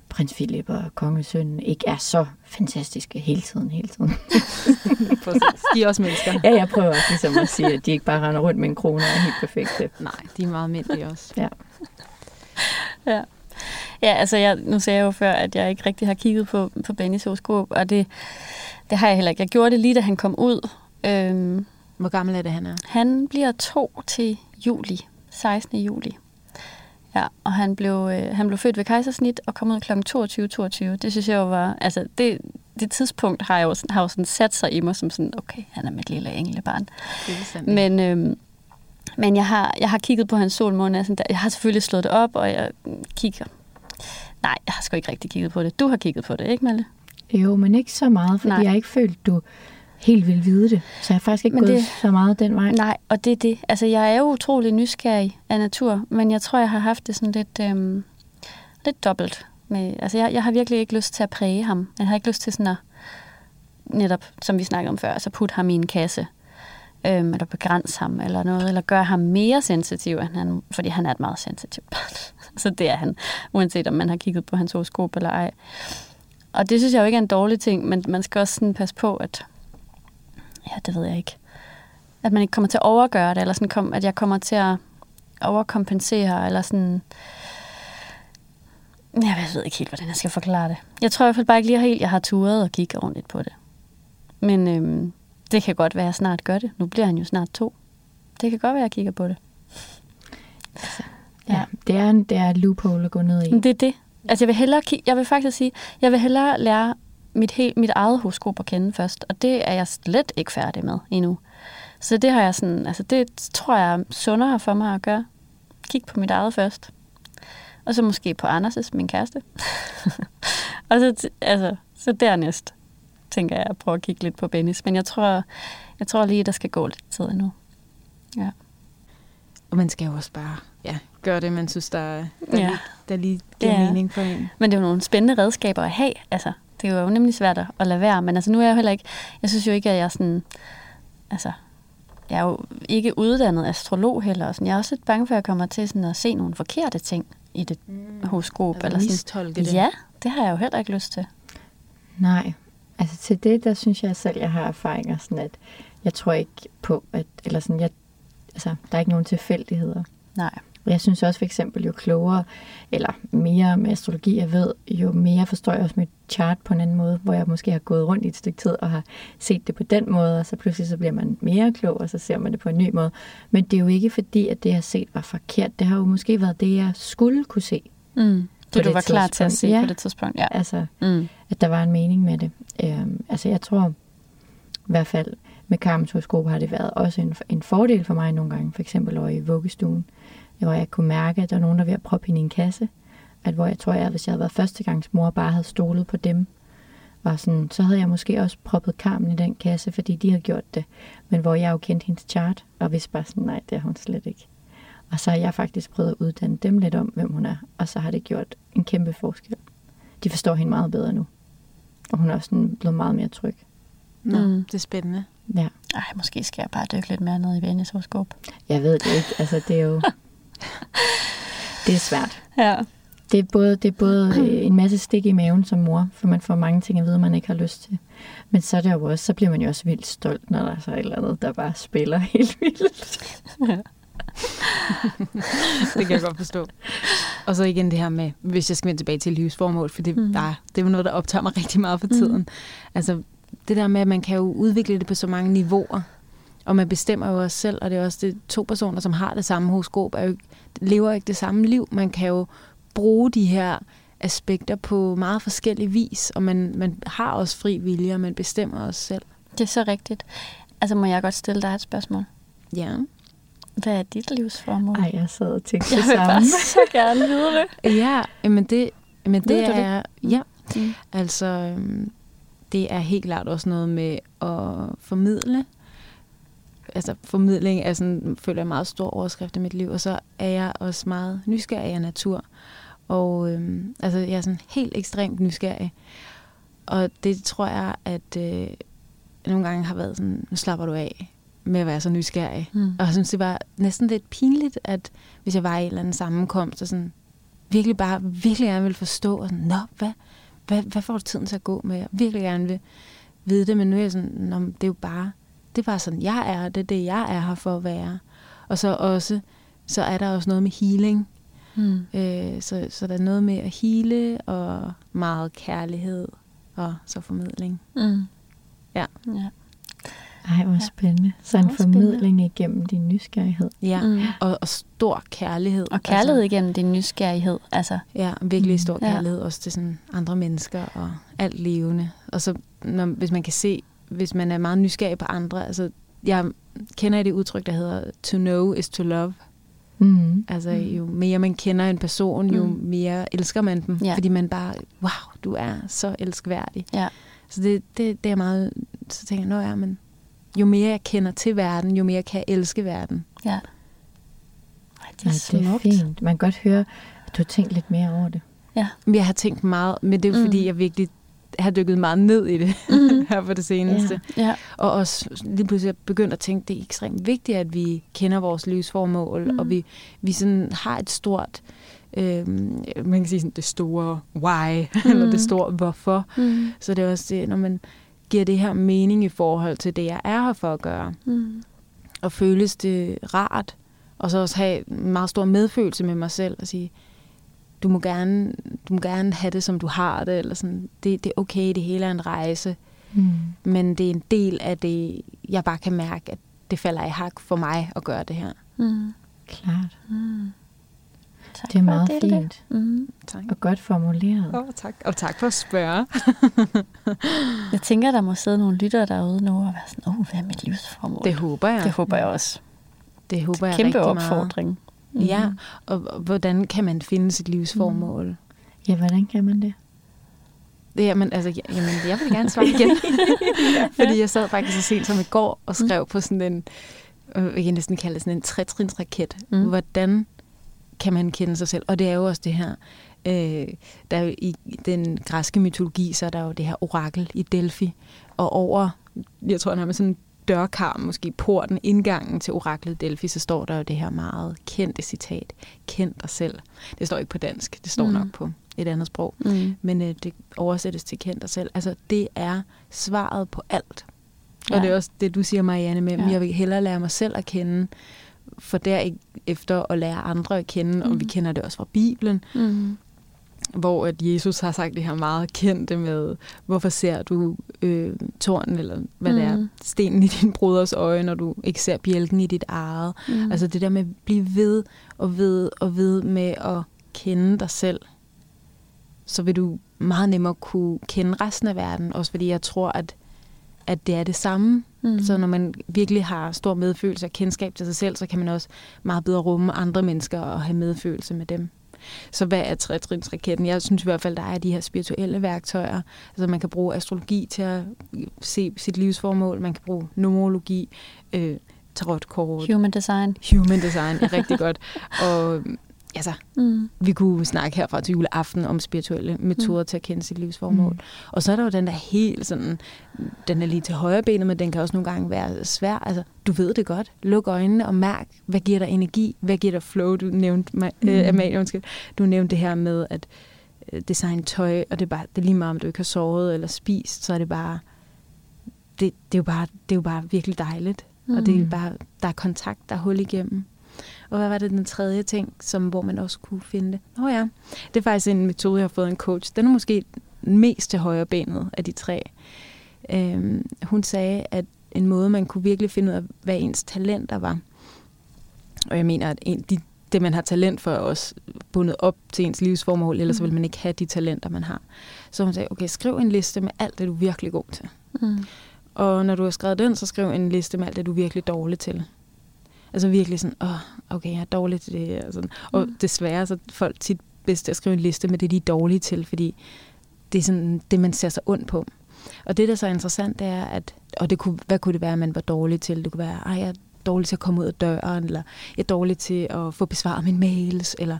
Speaker 3: prins Philip og kongesønnen ikke er så fantastiske hele tiden, hele tiden.
Speaker 2: de er også mennesker.
Speaker 3: Ja, jeg prøver også ligesom at sige, at de ikke bare render rundt med en krone og er helt perfekte.
Speaker 2: Nej, de er meget almindelige også.
Speaker 3: Ja.
Speaker 4: ja. Ja, altså jeg, nu sagde jeg jo før, at jeg ikke rigtig har kigget på, på Bennys horoskop, og det, det har jeg heller ikke. Jeg gjorde det lige, da han kom ud. Øhm,
Speaker 2: Hvor gammel er det, han er?
Speaker 4: Han bliver to til juli, 16. juli. Ja, og han blev, øh, han blev født ved kejsersnit og kom ud kl. 22.22. 22. Det synes jeg jo var, altså det, det tidspunkt har jo, har jo sådan sat sig i mig som sådan, okay, han er mit lille englebarn. Men, øh, men jeg har, jeg har kigget på hans solmåne, sådan der, jeg har selvfølgelig slået det op, og jeg kigger. Nej, jeg har sgu ikke rigtig kigget på det. Du har kigget på det, ikke Malle?
Speaker 3: Jo, men ikke så meget, fordi Nej. jeg har ikke følt, du helt vil vide det. Så jeg har faktisk ikke men gået det, så meget den vej.
Speaker 4: Nej, og det er det. Altså, jeg er jo utrolig nysgerrig af natur, men jeg tror, jeg har haft det sådan lidt, øhm, lidt dobbelt. Med, altså, jeg, jeg har virkelig ikke lyst til at præge ham. Jeg har ikke lyst til sådan at, netop, som vi snakkede om før, altså putte ham i en kasse, øhm, eller begrænse ham, eller noget, eller gøre ham mere sensitiv, end han, fordi han er et meget sensitivt barn. så det er han, uanset om man har kigget på hans horoskop eller ej. Og det synes jeg jo ikke er en dårlig ting, men man skal også sådan passe på, at ja, det ved jeg ikke. At man ikke kommer til at overgøre det, eller sådan kom, at jeg kommer til at overkompensere, eller sådan... Jeg ved ikke helt, hvordan jeg skal forklare det. Jeg tror i hvert fald bare ikke lige helt, jeg har turet og kigge ordentligt på det. Men øhm, det kan godt være, at jeg snart gør det. Nu bliver han jo snart to. Det kan godt være, at jeg kigger på det.
Speaker 3: Altså, ja, ja. Det, er en, det er loophole at gå ned i.
Speaker 4: Det er det. Altså, jeg vil hellere jeg vil faktisk sige, jeg vil hellere lære mit, helt, mit eget horoskop at kende først, og det er jeg slet ikke færdig med endnu. Så det har jeg sådan, altså det tror jeg er sundere for mig at gøre. Kig på mit eget først. Og så måske på Anders' min kæreste. og så, altså, så dernæst tænker jeg at prøve at kigge lidt på Bennys. Men jeg tror, jeg tror lige, der skal gå lidt tid endnu. Ja.
Speaker 2: Og man skal jo også bare ja, gøre det, man synes, der, der, ja. lige, der lige giver ja. mening for en.
Speaker 4: Men det er jo nogle spændende redskaber at have. Altså, det er jo nemlig svært at lade være, men altså nu er jeg jo heller ikke, jeg synes jo ikke, at jeg er sådan, altså, jeg er jo ikke uddannet astrolog heller, og sådan. jeg er også lidt bange for, at jeg kommer til sådan at se nogle forkerte ting i det mm. horoskop.
Speaker 2: Altså eller sådan. det.
Speaker 4: Ja, det har jeg jo heller ikke lyst til.
Speaker 3: Nej, altså til det, der synes jeg selv, jeg har erfaringer sådan, at jeg tror ikke på, at, eller sådan, jeg, altså, der er ikke nogen tilfældigheder.
Speaker 4: Nej.
Speaker 3: Jeg synes også for eksempel, jo klogere eller mere med astrologi jeg ved, jo mere forstår jeg også mit chart på en anden måde, hvor jeg måske har gået rundt i et stykke tid og har set det på den måde, og så pludselig så bliver man mere klog, og så ser man det på en ny måde. Men det er jo ikke fordi, at det jeg har set var forkert. Det har jo måske været det, jeg skulle kunne se.
Speaker 4: Mm. Det, du var klar til at se ja. på det tidspunkt, ja.
Speaker 3: Altså, mm. at der var en mening med det. Øhm, altså, jeg tror i hvert fald med Karmens horoskop har det været også en, en fordel for mig nogle gange, for eksempel over i vuggestuen hvor jeg kunne mærke, at der var nogen, der var ved at proppe hende i en kasse. At hvor jeg tror, at hvis jeg havde været førstegangsmor og bare havde stolet på dem, var sådan, så havde jeg måske også proppet karmen i den kasse, fordi de havde gjort det. Men hvor jeg jo kendte hendes chart, og vidste bare sådan, nej, det er hun slet ikke. Og så har jeg faktisk prøvet at uddanne dem lidt om, hvem hun er. Og så har det gjort en kæmpe forskel. De forstår hende meget bedre nu. Og hun er også sådan blevet meget mere tryg.
Speaker 2: Nå, mm. det er spændende.
Speaker 3: Ja.
Speaker 4: Ej, måske skal jeg bare dykke lidt mere ned i Vennes horoskop.
Speaker 3: Jeg ved det ikke. Altså, det er jo... det er svært.
Speaker 4: Ja.
Speaker 3: Det er, både, det er både øh, en masse stik i maven som mor, for man får mange ting at vide, man ikke har lyst til. Men så, er det jo også, så bliver man jo også vildt stolt, når der er så et eller andet, der bare spiller helt vildt. Ja.
Speaker 2: det kan jeg godt forstå. Og så igen det her med, hvis jeg skal vende tilbage til livsformål, for det, mm. der, det er jo noget, der optager mig rigtig meget for tiden. Mm. Altså det der med, at man kan jo udvikle det på så mange niveauer. Og man bestemmer jo også selv, og det er også det to personer, som har det samme horoskop, er jo, lever ikke det samme liv. Man kan jo bruge de her aspekter på meget forskellig vis, og man, man har også fri vilje, og man bestemmer også selv.
Speaker 4: Det er så rigtigt. Altså, må jeg godt stille dig et spørgsmål?
Speaker 2: Ja.
Speaker 4: Hvad er dit livsformål?
Speaker 3: Ej, jeg sad og tænkte
Speaker 4: det samme. Jeg vil bare så gerne vide det.
Speaker 2: Ja, men det, men det er... Det? Ja, mm. altså... Øhm, det er helt klart også noget med at formidle. Altså formidling er sådan, føler jeg meget stor overskrift i mit liv, og så er jeg også meget nysgerrig af natur. Og øhm, altså, jeg er sådan helt ekstremt nysgerrig. Og det tror jeg, at øh, nogle gange har været sådan, nu slapper du af med at være så nysgerrig. Mm. Og jeg synes, det var næsten lidt pinligt, at hvis jeg var i en eller anden sammenkomst, og sådan virkelig bare virkelig gerne vil forstå, og sådan, nå, hvad, hvad, hvad får du tiden til at gå med? Jeg virkelig gerne vil vide det, men nu er jeg sådan, nå, det er jo bare, det bare sådan, jeg er, det er det, jeg er her for at være. Og så også, så er der også noget med healing. Mm. Øh, så, så der er noget med at hele, og meget kærlighed, og så formidling. Mm.
Speaker 3: Ja. ja. Ej, hvor spændende. Så en formidling spændende. igennem din nysgerrighed.
Speaker 2: Ja, mm. og, og stor kærlighed.
Speaker 4: Og kærlighed altså, igennem din nysgerrighed. Altså.
Speaker 2: Ja, virkelig stor kærlighed ja. også til sådan andre mennesker og alt levende. Og så, når, hvis man kan se, hvis man er meget nysgerrig på andre, altså, jeg kender det udtryk, der hedder to know is to love. Mm. Altså, mm. jo mere man kender en person, jo mm. mere elsker man dem. Ja. Fordi man bare, wow, du er så elskværdig. Ja. Så det, det, det er meget, så tænker jeg, nå ja, men jo mere jeg kender til verden, jo mere kan jeg elske verden. Ja.
Speaker 3: Ej, det er, ja, det er fint. Man kan godt høre, at du har tænkt lidt mere over det.
Speaker 2: Ja. Jeg har tænkt meget, men det er mm. fordi, jeg virkelig har dykket meget ned i det mm. her på det seneste. Ja. Ja. Og også lige pludselig begyndt at tænke, at det er ekstremt vigtigt, at vi kender vores livsformål, mm. og vi, vi sådan har et stort, øh, man kan sige sådan, det store why, mm. eller det store hvorfor. Mm. Så det er også det, når man giver det her mening i forhold til det, jeg er her for at gøre? Mm. Og føles det rart? Og så også have meget stor medfølelse med mig selv og sige, du må gerne, du må gerne have det, som du har det, eller sådan, det, det er okay, det hele er en rejse. Mm. Men det er en del af det, jeg bare kan mærke, at det falder i hak for mig at gøre det her. Mm.
Speaker 3: Klart. Mm. Tak det er meget det, fint. Det. Mm. Tak. Og godt formuleret.
Speaker 2: Oh, tak. Og tak for at spørge.
Speaker 4: jeg tænker, der må sidde nogle lyttere derude nu og være sådan, åh, oh, hvad er mit livsformål?
Speaker 2: Det håber jeg.
Speaker 4: Det håber jeg også.
Speaker 2: Det håber jeg
Speaker 4: Kæmpe rigtig opfordring. Meget.
Speaker 2: Mm. Ja, og, og hvordan kan man finde sit livsformål? Mm.
Speaker 3: Ja, hvordan kan man det?
Speaker 2: Det, jamen, altså, jamen, jeg vil gerne svare igen. Fordi jeg sad faktisk så sent som i går og skrev mm. på sådan en, øh, jeg kan næsten kalde det sådan en trætrinsraket. Mm. Hvordan kan man kende sig selv. Og det er jo også det her, øh, der er jo i den græske mytologi, så er der jo det her orakel i Delphi, og over, jeg tror, med sådan dørkarm, måske porten, indgangen til oraklet Delphi, så står der jo det her meget kendte citat, kend dig selv. Det står ikke på dansk, det står mm. nok på et andet sprog, mm. men øh, det oversættes til kend dig selv. Altså, det er svaret på alt. Ja. Og det er også det, du siger, Marianne, med, ja. jeg vil hellere lære mig selv at kende, for derefter at lære andre at kende, mm. og vi mm. kender det også fra Bibelen, mm. hvor at Jesus har sagt det her meget kendte med, hvorfor ser du øh, tårnen, eller hvad mm. det er, mm. stenen i din broders øje, når du ikke ser bjælken i dit eget. Mm. Altså det der med at blive ved og ved og ved med at kende dig selv, så vil du meget nemmere kunne kende resten af verden, også fordi jeg tror, at at det er det samme. Mm. Så når man virkelig har stor medfølelse og kendskab til sig selv, så kan man også meget bedre rumme andre mennesker og have medfølelse med dem. Så hvad er trætrinsraketten? Jeg synes i hvert fald, der er de her spirituelle værktøjer. Altså man kan bruge astrologi til at se sit livsformål. Man kan bruge numerologi, øh, tarotkort.
Speaker 4: Human design.
Speaker 2: Human design er rigtig godt. Og altså, mm. vi kunne snakke herfra til juleaften om spirituelle metoder mm. til at kende sit livsformål. Mm. Og så er der jo den der helt sådan, den er lige til højre benet, men den kan også nogle gange være svær. Altså, du ved det godt. Luk øjnene og mærk, hvad giver dig energi, hvad giver dig flow. Du nævnte, mm. øh, Amalie, undskyld, du nævnte det her med at øh, designe tøj, og det er, bare, det er lige meget, om du ikke har sovet eller spist, så er det bare, det, det, er, jo bare, det er jo bare virkelig dejligt. Mm. Og det er mm. bare, der er kontakt, der er hul igennem. Og hvad var det den tredje ting, som, hvor man også kunne finde det? Nå ja, det er faktisk en metode, jeg har fået en coach. Den er måske mest til højre benet af de tre. Øhm, hun sagde, at en måde, man kunne virkelig finde ud af, hvad ens talenter var. Og jeg mener, at en, de, det, man har talent for, er også bundet op til ens livsformål, ellers mm. vil man ikke have de talenter, man har. Så hun sagde, okay, skriv en liste med alt det, du er virkelig god til. Mm. Og når du har skrevet den, så skriv en liste med alt det, du er virkelig dårlig til. Altså virkelig sådan, åh, okay, jeg er dårlig til det. Og, sådan. og mm. desværre så er folk tit bedst at skrive en liste med det, de er dårlige til, fordi det er sådan det, man ser sig ondt på. Og det, der er så interessant, det er, at, og det kunne, hvad kunne det være, at man var dårlig til? Det kunne være, at jeg er dårlig til at komme ud af døren, eller jeg er dårlig til at få besvaret mine mails, eller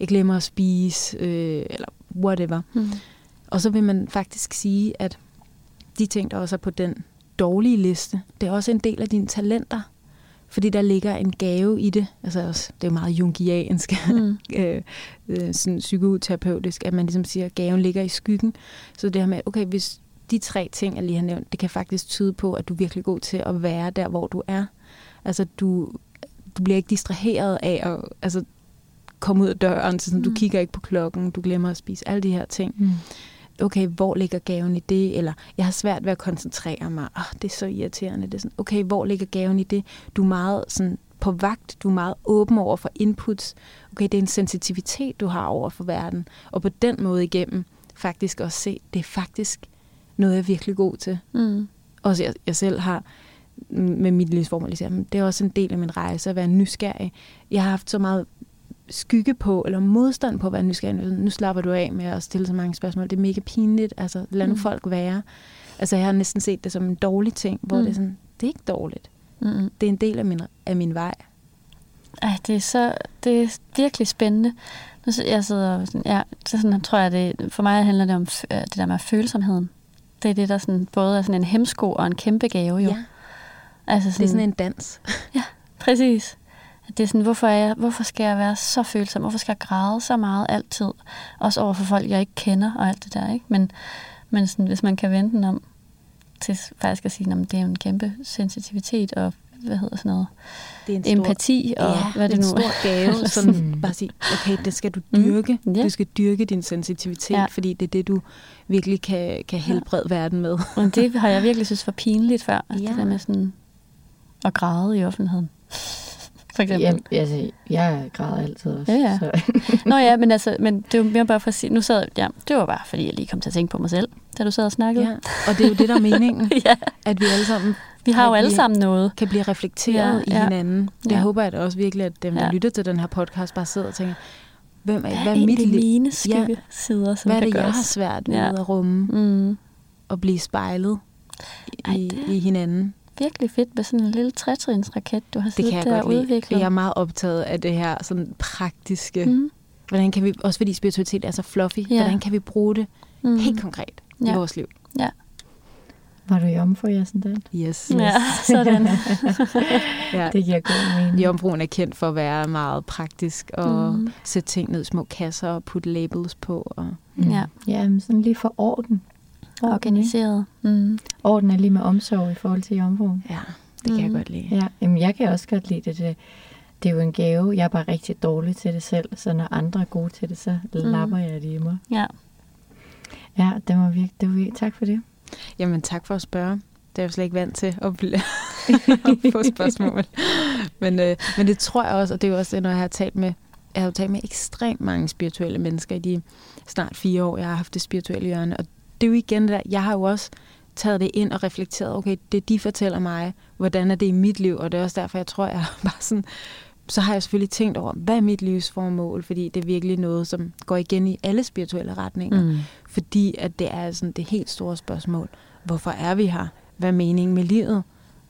Speaker 2: jeg glemmer at spise, øh, eller whatever. Mm. Og så vil man faktisk sige, at de ting, der også er på den dårlige liste, det er også en del af dine talenter. Fordi der ligger en gave i det. Altså også, det er jo meget jungiansk, mm. øh, øh sådan psykoterapeutisk, at man ligesom siger, at gaven ligger i skyggen. Så det her med, okay, hvis de tre ting, jeg lige har nævnt, det kan faktisk tyde på, at du er virkelig god til at være der, hvor du er. Altså, du, du bliver ikke distraheret af at altså, komme ud af døren, så sådan, mm. du kigger ikke på klokken, du glemmer at spise, alle de her ting. Mm okay, hvor ligger gaven i det? Eller jeg har svært ved at koncentrere mig. Oh, det er så irriterende. Det er sådan, okay, hvor ligger gaven i det? Du er meget sådan på vagt, du er meget åben over for inputs. Okay, det er en sensitivitet, du har over for verden. Og på den måde igennem faktisk også se, det er faktisk noget, jeg er virkelig god til. Mm. Også jeg, jeg selv har med mit livsformål, det er også en del af min rejse at være nysgerrig. Jeg har haft så meget skygge på, eller modstand på at være nysgerrig. Nu slapper du af med at stille så mange spørgsmål. Det er mega pinligt. Altså, lad nu mm. folk være. Altså, jeg har næsten set det som en dårlig ting, hvor mm. det er sådan, det er ikke dårligt. Mm. Det er en del af min, af min vej.
Speaker 4: Ej, det er så, det er virkelig spændende. Nu, jeg sidder sådan, ja, så sådan, tror jeg, det, for mig handler det om øh, det der med følsomheden. Det er det, der sådan, både er sådan en hemsko og en kæmpe gave, jo. Ja.
Speaker 2: Altså sådan, det er sådan en dans.
Speaker 4: Ja, præcis. Det er sådan, hvorfor, er jeg, hvorfor skal jeg være så følsom? Hvorfor skal jeg græde så meget altid? Også over for folk, jeg ikke kender og alt det der. Ikke? Men, men sådan, hvis man kan vente den om til faktisk at sige, at det er en kæmpe sensitivitet og hvad hedder sådan noget, det er en stor, empati og
Speaker 2: ja,
Speaker 4: hvad det,
Speaker 2: det nu er. en stor gave, som bare sige, okay, det skal du mm. dyrke. Mm, yeah. Du skal dyrke din sensitivitet, ja. fordi det er det, du virkelig kan, kan helbrede ja. verden med.
Speaker 4: og det har jeg virkelig synes var pinligt før, altså ja. det der med sådan at græde i offentligheden
Speaker 3: for eksempel? Ja, altså, jeg græder altid også. Ja, ja. Så.
Speaker 4: Nå ja, men, altså, men det var mere bare for at sige, nu sad, ja, det var bare fordi, jeg lige kom til at tænke på mig selv, da du sad og snakkede. Ja,
Speaker 2: og det er jo det, der er meningen, ja. at vi alle sammen
Speaker 4: vi har jo alle sammen noget.
Speaker 2: Kan blive reflekteret ja, i ja. hinanden. Det ja. håber jeg da også virkelig, at dem, der ja. lytter til den her podcast, bare sidder og tænker, hvem er, hvad,
Speaker 4: hvad
Speaker 2: er
Speaker 4: mit liv? mine skygge ja. sider, som
Speaker 2: Hvad er det, jeg har svært ved ja. at rumme mm. og blive spejlet i, Ej, det... i hinanden?
Speaker 4: Virkelig fedt med sådan en lille trætrinsraket, du har siddet der og udviklet.
Speaker 2: Jeg er meget optaget af det her sådan praktiske. Mm. Hvordan kan vi, også fordi spiritualitet er så fluffy, ja. hvordan kan vi bruge det mm. helt konkret ja. i vores liv? Ja.
Speaker 3: Var du jomfru, Jassendal?
Speaker 2: Yes.
Speaker 4: Ja, sådan.
Speaker 3: ja. Det giver god mening.
Speaker 2: Jomfruen er kendt for at være meget praktisk og mm. sætte ting ned i små kasser og putte labels på. Og...
Speaker 3: Mm. Ja. ja, men sådan lige for orden.
Speaker 4: Organiseret.
Speaker 3: Mm. Orden er lige med omsorg i forhold til jomfruen.
Speaker 2: Ja, det kan mm. jeg godt lide.
Speaker 3: Ja, jamen jeg kan også godt lide det. det. Det er jo en gave. Jeg er bare rigtig dårlig til det selv, så når andre er gode til det, så mm. lapper jeg det i mig. Ja. Ja, det var virkelig, det var virkelig. Tak for det.
Speaker 2: Jamen tak for at spørge. Det er jeg slet ikke vant til at, blive, få spørgsmål. men, øh, men det tror jeg også, og det er jo også det, når jeg har talt med, jeg har jo talt med ekstremt mange spirituelle mennesker i de snart fire år, jeg har haft det spirituelle hjørne, og det er jo igen det der, jeg har jo også taget det ind og reflekteret, okay, det de fortæller mig, hvordan er det i mit liv, og det er også derfor, jeg tror, jeg bare sådan, så har jeg selvfølgelig tænkt over, hvad er mit livsformål, fordi det er virkelig noget, som går igen i alle spirituelle retninger, mm. fordi at det er sådan det helt store spørgsmål, hvorfor er vi her? Hvad er meningen med livet?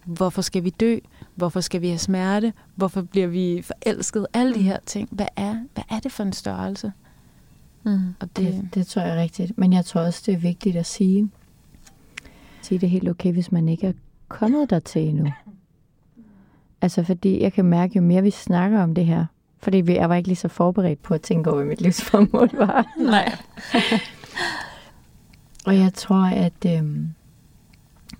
Speaker 2: Hvorfor skal vi dø? Hvorfor skal vi have smerte? Hvorfor bliver vi forelsket? Alle de mm. her ting. Hvad er, hvad er det for en størrelse?
Speaker 3: Mm. Og det... Det, det tror jeg er rigtigt. Men jeg tror også, det er vigtigt at sige, sige det er helt okay, hvis man ikke er kommet der til endnu. Altså fordi jeg kan mærke, jo mere vi snakker om det her, fordi jeg var ikke lige så forberedt på at tænke over, hvad mit livsformål var.
Speaker 4: Nej.
Speaker 3: og jeg tror, at øhm,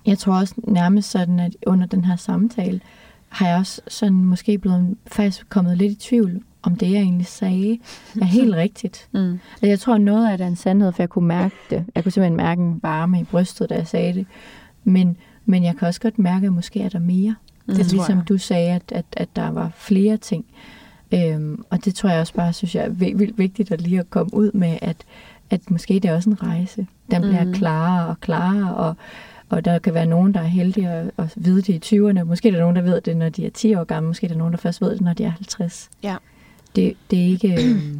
Speaker 3: jeg tror også nærmest sådan, at under den her samtale, har jeg også sådan måske blevet faktisk kommet lidt i tvivl om det, jeg egentlig sagde, er helt rigtigt. Mm. Altså, jeg tror, noget af det er en sandhed, for jeg kunne mærke det. Jeg kunne simpelthen mærke en varme i brystet, da jeg sagde det. Men, men jeg kan også godt mærke, at måske er der mere. Mm. Det er ligesom du sagde, at, at, at der var flere ting. Øhm, og det tror jeg også bare, synes jeg er vildt vigtigt at lige at komme ud med, at, at måske det er også en rejse. Den bliver mm. klarere og klarere, og, og der kan være nogen, der er heldige at, at vide det i 20'erne. Måske er der nogen, der ved det, når de er 10 år gamle. Måske er der nogen, der først ved det, når de er 50. Ja det, det er ikke... Øh,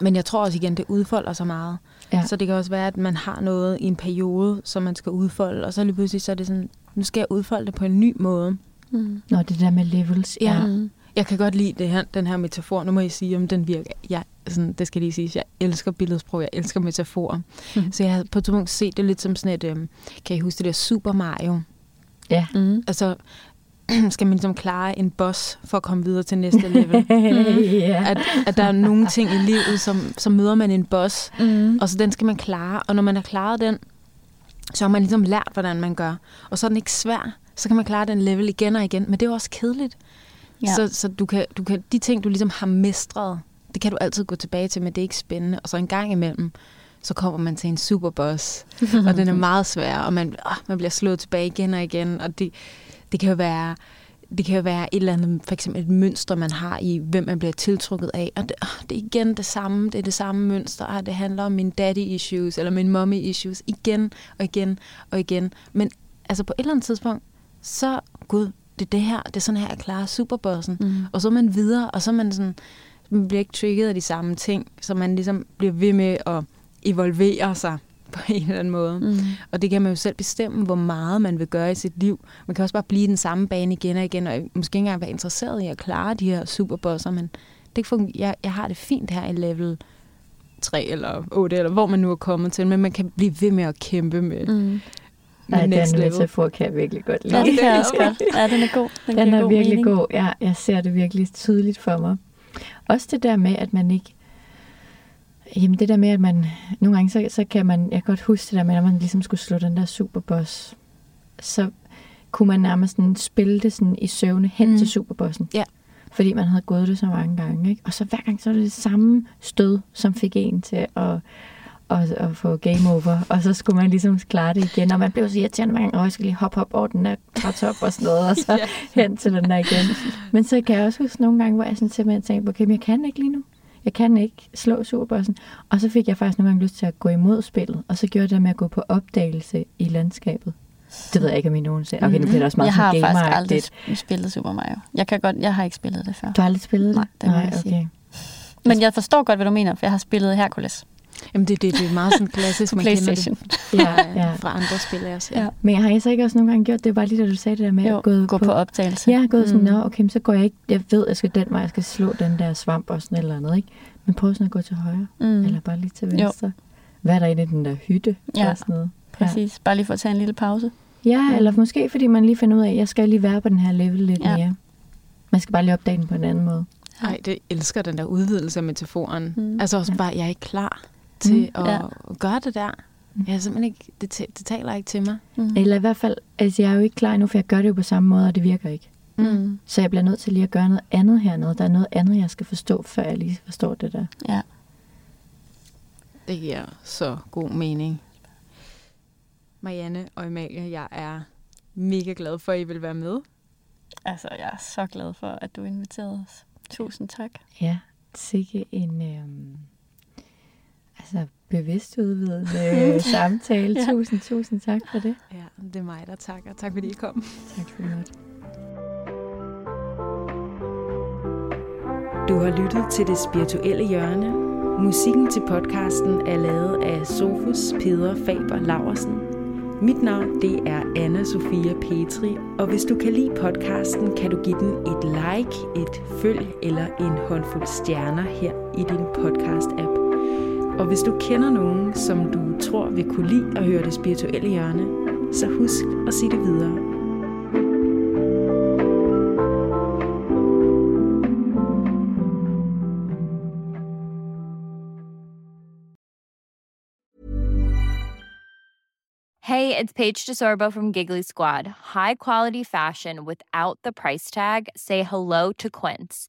Speaker 2: Men jeg tror også igen, det udfolder sig meget.
Speaker 3: Ja.
Speaker 2: Så det kan også være, at man har noget i en periode, som man skal udfolde, og så lige pludselig så er det sådan, nu skal jeg udfolde det på en ny måde.
Speaker 4: Mm.
Speaker 3: Nå, det der med levels.
Speaker 2: Ja.
Speaker 4: Mm.
Speaker 2: Jeg kan godt lide det her, den her metafor. Nu må jeg sige, om den virker. Jeg, sådan, det skal lige sige, jeg elsker billedsprog, jeg elsker metaforer.
Speaker 4: Mhm.
Speaker 2: Så jeg har på et tidspunkt set det lidt som sådan et, øhm, kan I huske det der Super Mario?
Speaker 3: Ja.
Speaker 4: Mm.
Speaker 2: Altså, skal man ligesom klare en boss for at komme videre til næste level?
Speaker 3: ja.
Speaker 2: at, at der er nogle ting i livet, som, som møder man en boss,
Speaker 4: Mm.
Speaker 2: og så den skal man klare. Og når man har klaret den, så har man ligesom lært, hvordan man gør. Og så er den ikke svær. Så kan man klare den level igen og igen. Men det er jo også kedeligt.
Speaker 4: Ja.
Speaker 2: Så, så du kan, du kan, de ting, du ligesom har mestret, det kan du altid gå tilbage til, men det er ikke spændende. Og så en gang imellem, så kommer man til en superboss, og den er meget svær, og man, åh, man bliver slået tilbage igen og igen. Og det, det kan jo være... Det kan jo være et eller andet, for eksempel et mønster, man har i, hvem man bliver tiltrukket af. Og det, åh, det er igen det samme, det er det samme mønster. Ah, det handler om min daddy issues, eller min mommy issues, igen og igen og igen. Men altså på et eller andet tidspunkt, så, gud, det er det her, det er sådan her, jeg klarer superbossen.
Speaker 4: Mm.
Speaker 2: Og så er man videre, og så er man sådan, man bliver ikke trigget af de samme ting, så man ligesom bliver ved med at evolvere sig på en eller anden måde.
Speaker 4: Mm.
Speaker 2: Og det kan man jo selv bestemme, hvor meget man vil gøre i sit liv. Man kan også bare blive i den samme bane igen og igen, og måske ikke engang være interesseret i at klare de her superbosser, men det fungerer, jeg, jeg har det fint her i level 3 eller 8, eller hvor man nu er kommet til, men man kan blive ved med at kæmpe med, mm. Med
Speaker 3: Nej,
Speaker 2: next
Speaker 3: den
Speaker 2: level.
Speaker 3: metafor kan jeg virkelig godt lide.
Speaker 4: Ja, det kan jeg
Speaker 2: er
Speaker 4: også godt. Ja, den er god. Den,
Speaker 3: Den er
Speaker 4: god
Speaker 3: virkelig
Speaker 4: mening.
Speaker 3: god. Ja, jeg ser det virkelig tydeligt for mig. Også det der med, at man ikke... Jamen det der med, at man... Nogle gange, så, så kan man... Jeg kan godt huske det der med, at man ligesom skulle slå den der superboss. Så kunne man nærmest sådan spille det sådan i søvne hen
Speaker 2: Mm.
Speaker 3: til superbossen.
Speaker 2: Ja.
Speaker 3: Fordi man havde gået det så mange gange. Ikke? Og så hver gang, så var det det samme stød, som fik en til at, at, at få game over. Og så skulle man ligesom klare det igen. Og man blev så irriterende hver gang, åh, jeg skal lige hoppe op over den der trætop og sådan noget. Og så hen til den der igen. Men så kan jeg også huske nogle gange, hvor jeg sådan simpelthen tænkte, okay, men jeg kan ikke lige nu. Jeg kan ikke slå superbossen. Og så fik jeg faktisk nogle gange lyst til at gå imod spillet. Og så gjorde jeg det med at gå på opdagelse i landskabet. Det ved jeg ikke, om I nogensinde... Okay, nu bliver det også meget
Speaker 4: Jeg har faktisk aldrig spillet Super Mario. Jeg, kan godt, jeg har ikke spillet det før.
Speaker 3: Du har aldrig spillet det?
Speaker 4: Nej, det må
Speaker 3: Nej,
Speaker 4: jeg sige.
Speaker 3: okay.
Speaker 4: Men jeg forstår godt, hvad du mener, for jeg har spillet Hercules
Speaker 2: Jamen det, det, det er meget sådan klassisk,
Speaker 4: på
Speaker 2: man kender det
Speaker 3: Ja,
Speaker 2: fra,
Speaker 3: ja.
Speaker 2: fra andre spil også.
Speaker 4: Ja.
Speaker 3: Men har I så ikke også nogle gange gjort det? Bare lige da du sagde det der med
Speaker 4: Jo,
Speaker 3: at gå,
Speaker 4: gå på opdagelse.
Speaker 3: Ja, gået sådan,
Speaker 4: Mm.
Speaker 3: nå, okay, så går jeg ikke, jeg ved, at jeg skal den vej, jeg skal slå den der svamp og sådan et eller andet, ikke? Men prøv sådan at gå til højre,
Speaker 4: Mm.
Speaker 3: eller bare lige til venstre. Hvad er der inde i den der hytte?
Speaker 4: Ja,
Speaker 3: og sådan noget?
Speaker 4: Præcis. Bare lige for at tage en lille pause.
Speaker 3: Ja, eller måske fordi man lige finder ud af, at jeg skal lige være på den her level lidt
Speaker 4: Ja.
Speaker 3: ja. mere. Man skal bare lige opdage den på en anden måde.
Speaker 2: Ej, det elsker den der udvidelse af metaforen.
Speaker 4: Mm.
Speaker 2: Altså også
Speaker 3: Ja.
Speaker 2: bare, jeg er ikke klar til
Speaker 3: Mm.
Speaker 2: at
Speaker 4: Ja.
Speaker 2: gøre det der.
Speaker 3: Mm.
Speaker 2: Jeg er simpelthen ikke, det, det taler ikke til mig.
Speaker 4: Mm.
Speaker 3: Eller i hvert fald, altså jeg er jo ikke klar endnu, for jeg gør det jo på samme måde, og det virker ikke.
Speaker 4: Mm.
Speaker 3: Så jeg bliver nødt til lige at gøre noget andet hernede. Der er noget andet, jeg skal forstå, før jeg lige forstår det der.
Speaker 4: Ja.
Speaker 2: Det giver så god mening. Marianne og Amalie, jeg er mega glad for, at I vil være med.
Speaker 4: Altså, jeg er så glad for, at du inviterede os. Tusind tak.
Speaker 3: Ja, sikke en øhm, altså bevidst udvidende samtale. Ja. Tusind, tusind tak for det.
Speaker 2: Ja, det er mig, der takker. Tak fordi I kom.
Speaker 3: Tak for det.
Speaker 2: Du har lyttet til Det Spirituelle Hjørne. Musikken til podcasten er lavet af Sofus Peder Faber Laversen. Mit navn det er anna Sofia Petri, og hvis du kan lide podcasten, kan du give den et like, et følg eller en håndfuld stjerner her i din podcast-app. Og hvis du kender nogen, som du tror vil kunne lide at høre Det Spirituelle Hjørne, så husk at sige det videre.
Speaker 1: Hey, it's Paige DeSorbo from Giggly Squad. High quality fashion without the price tag. Say hello to Quince.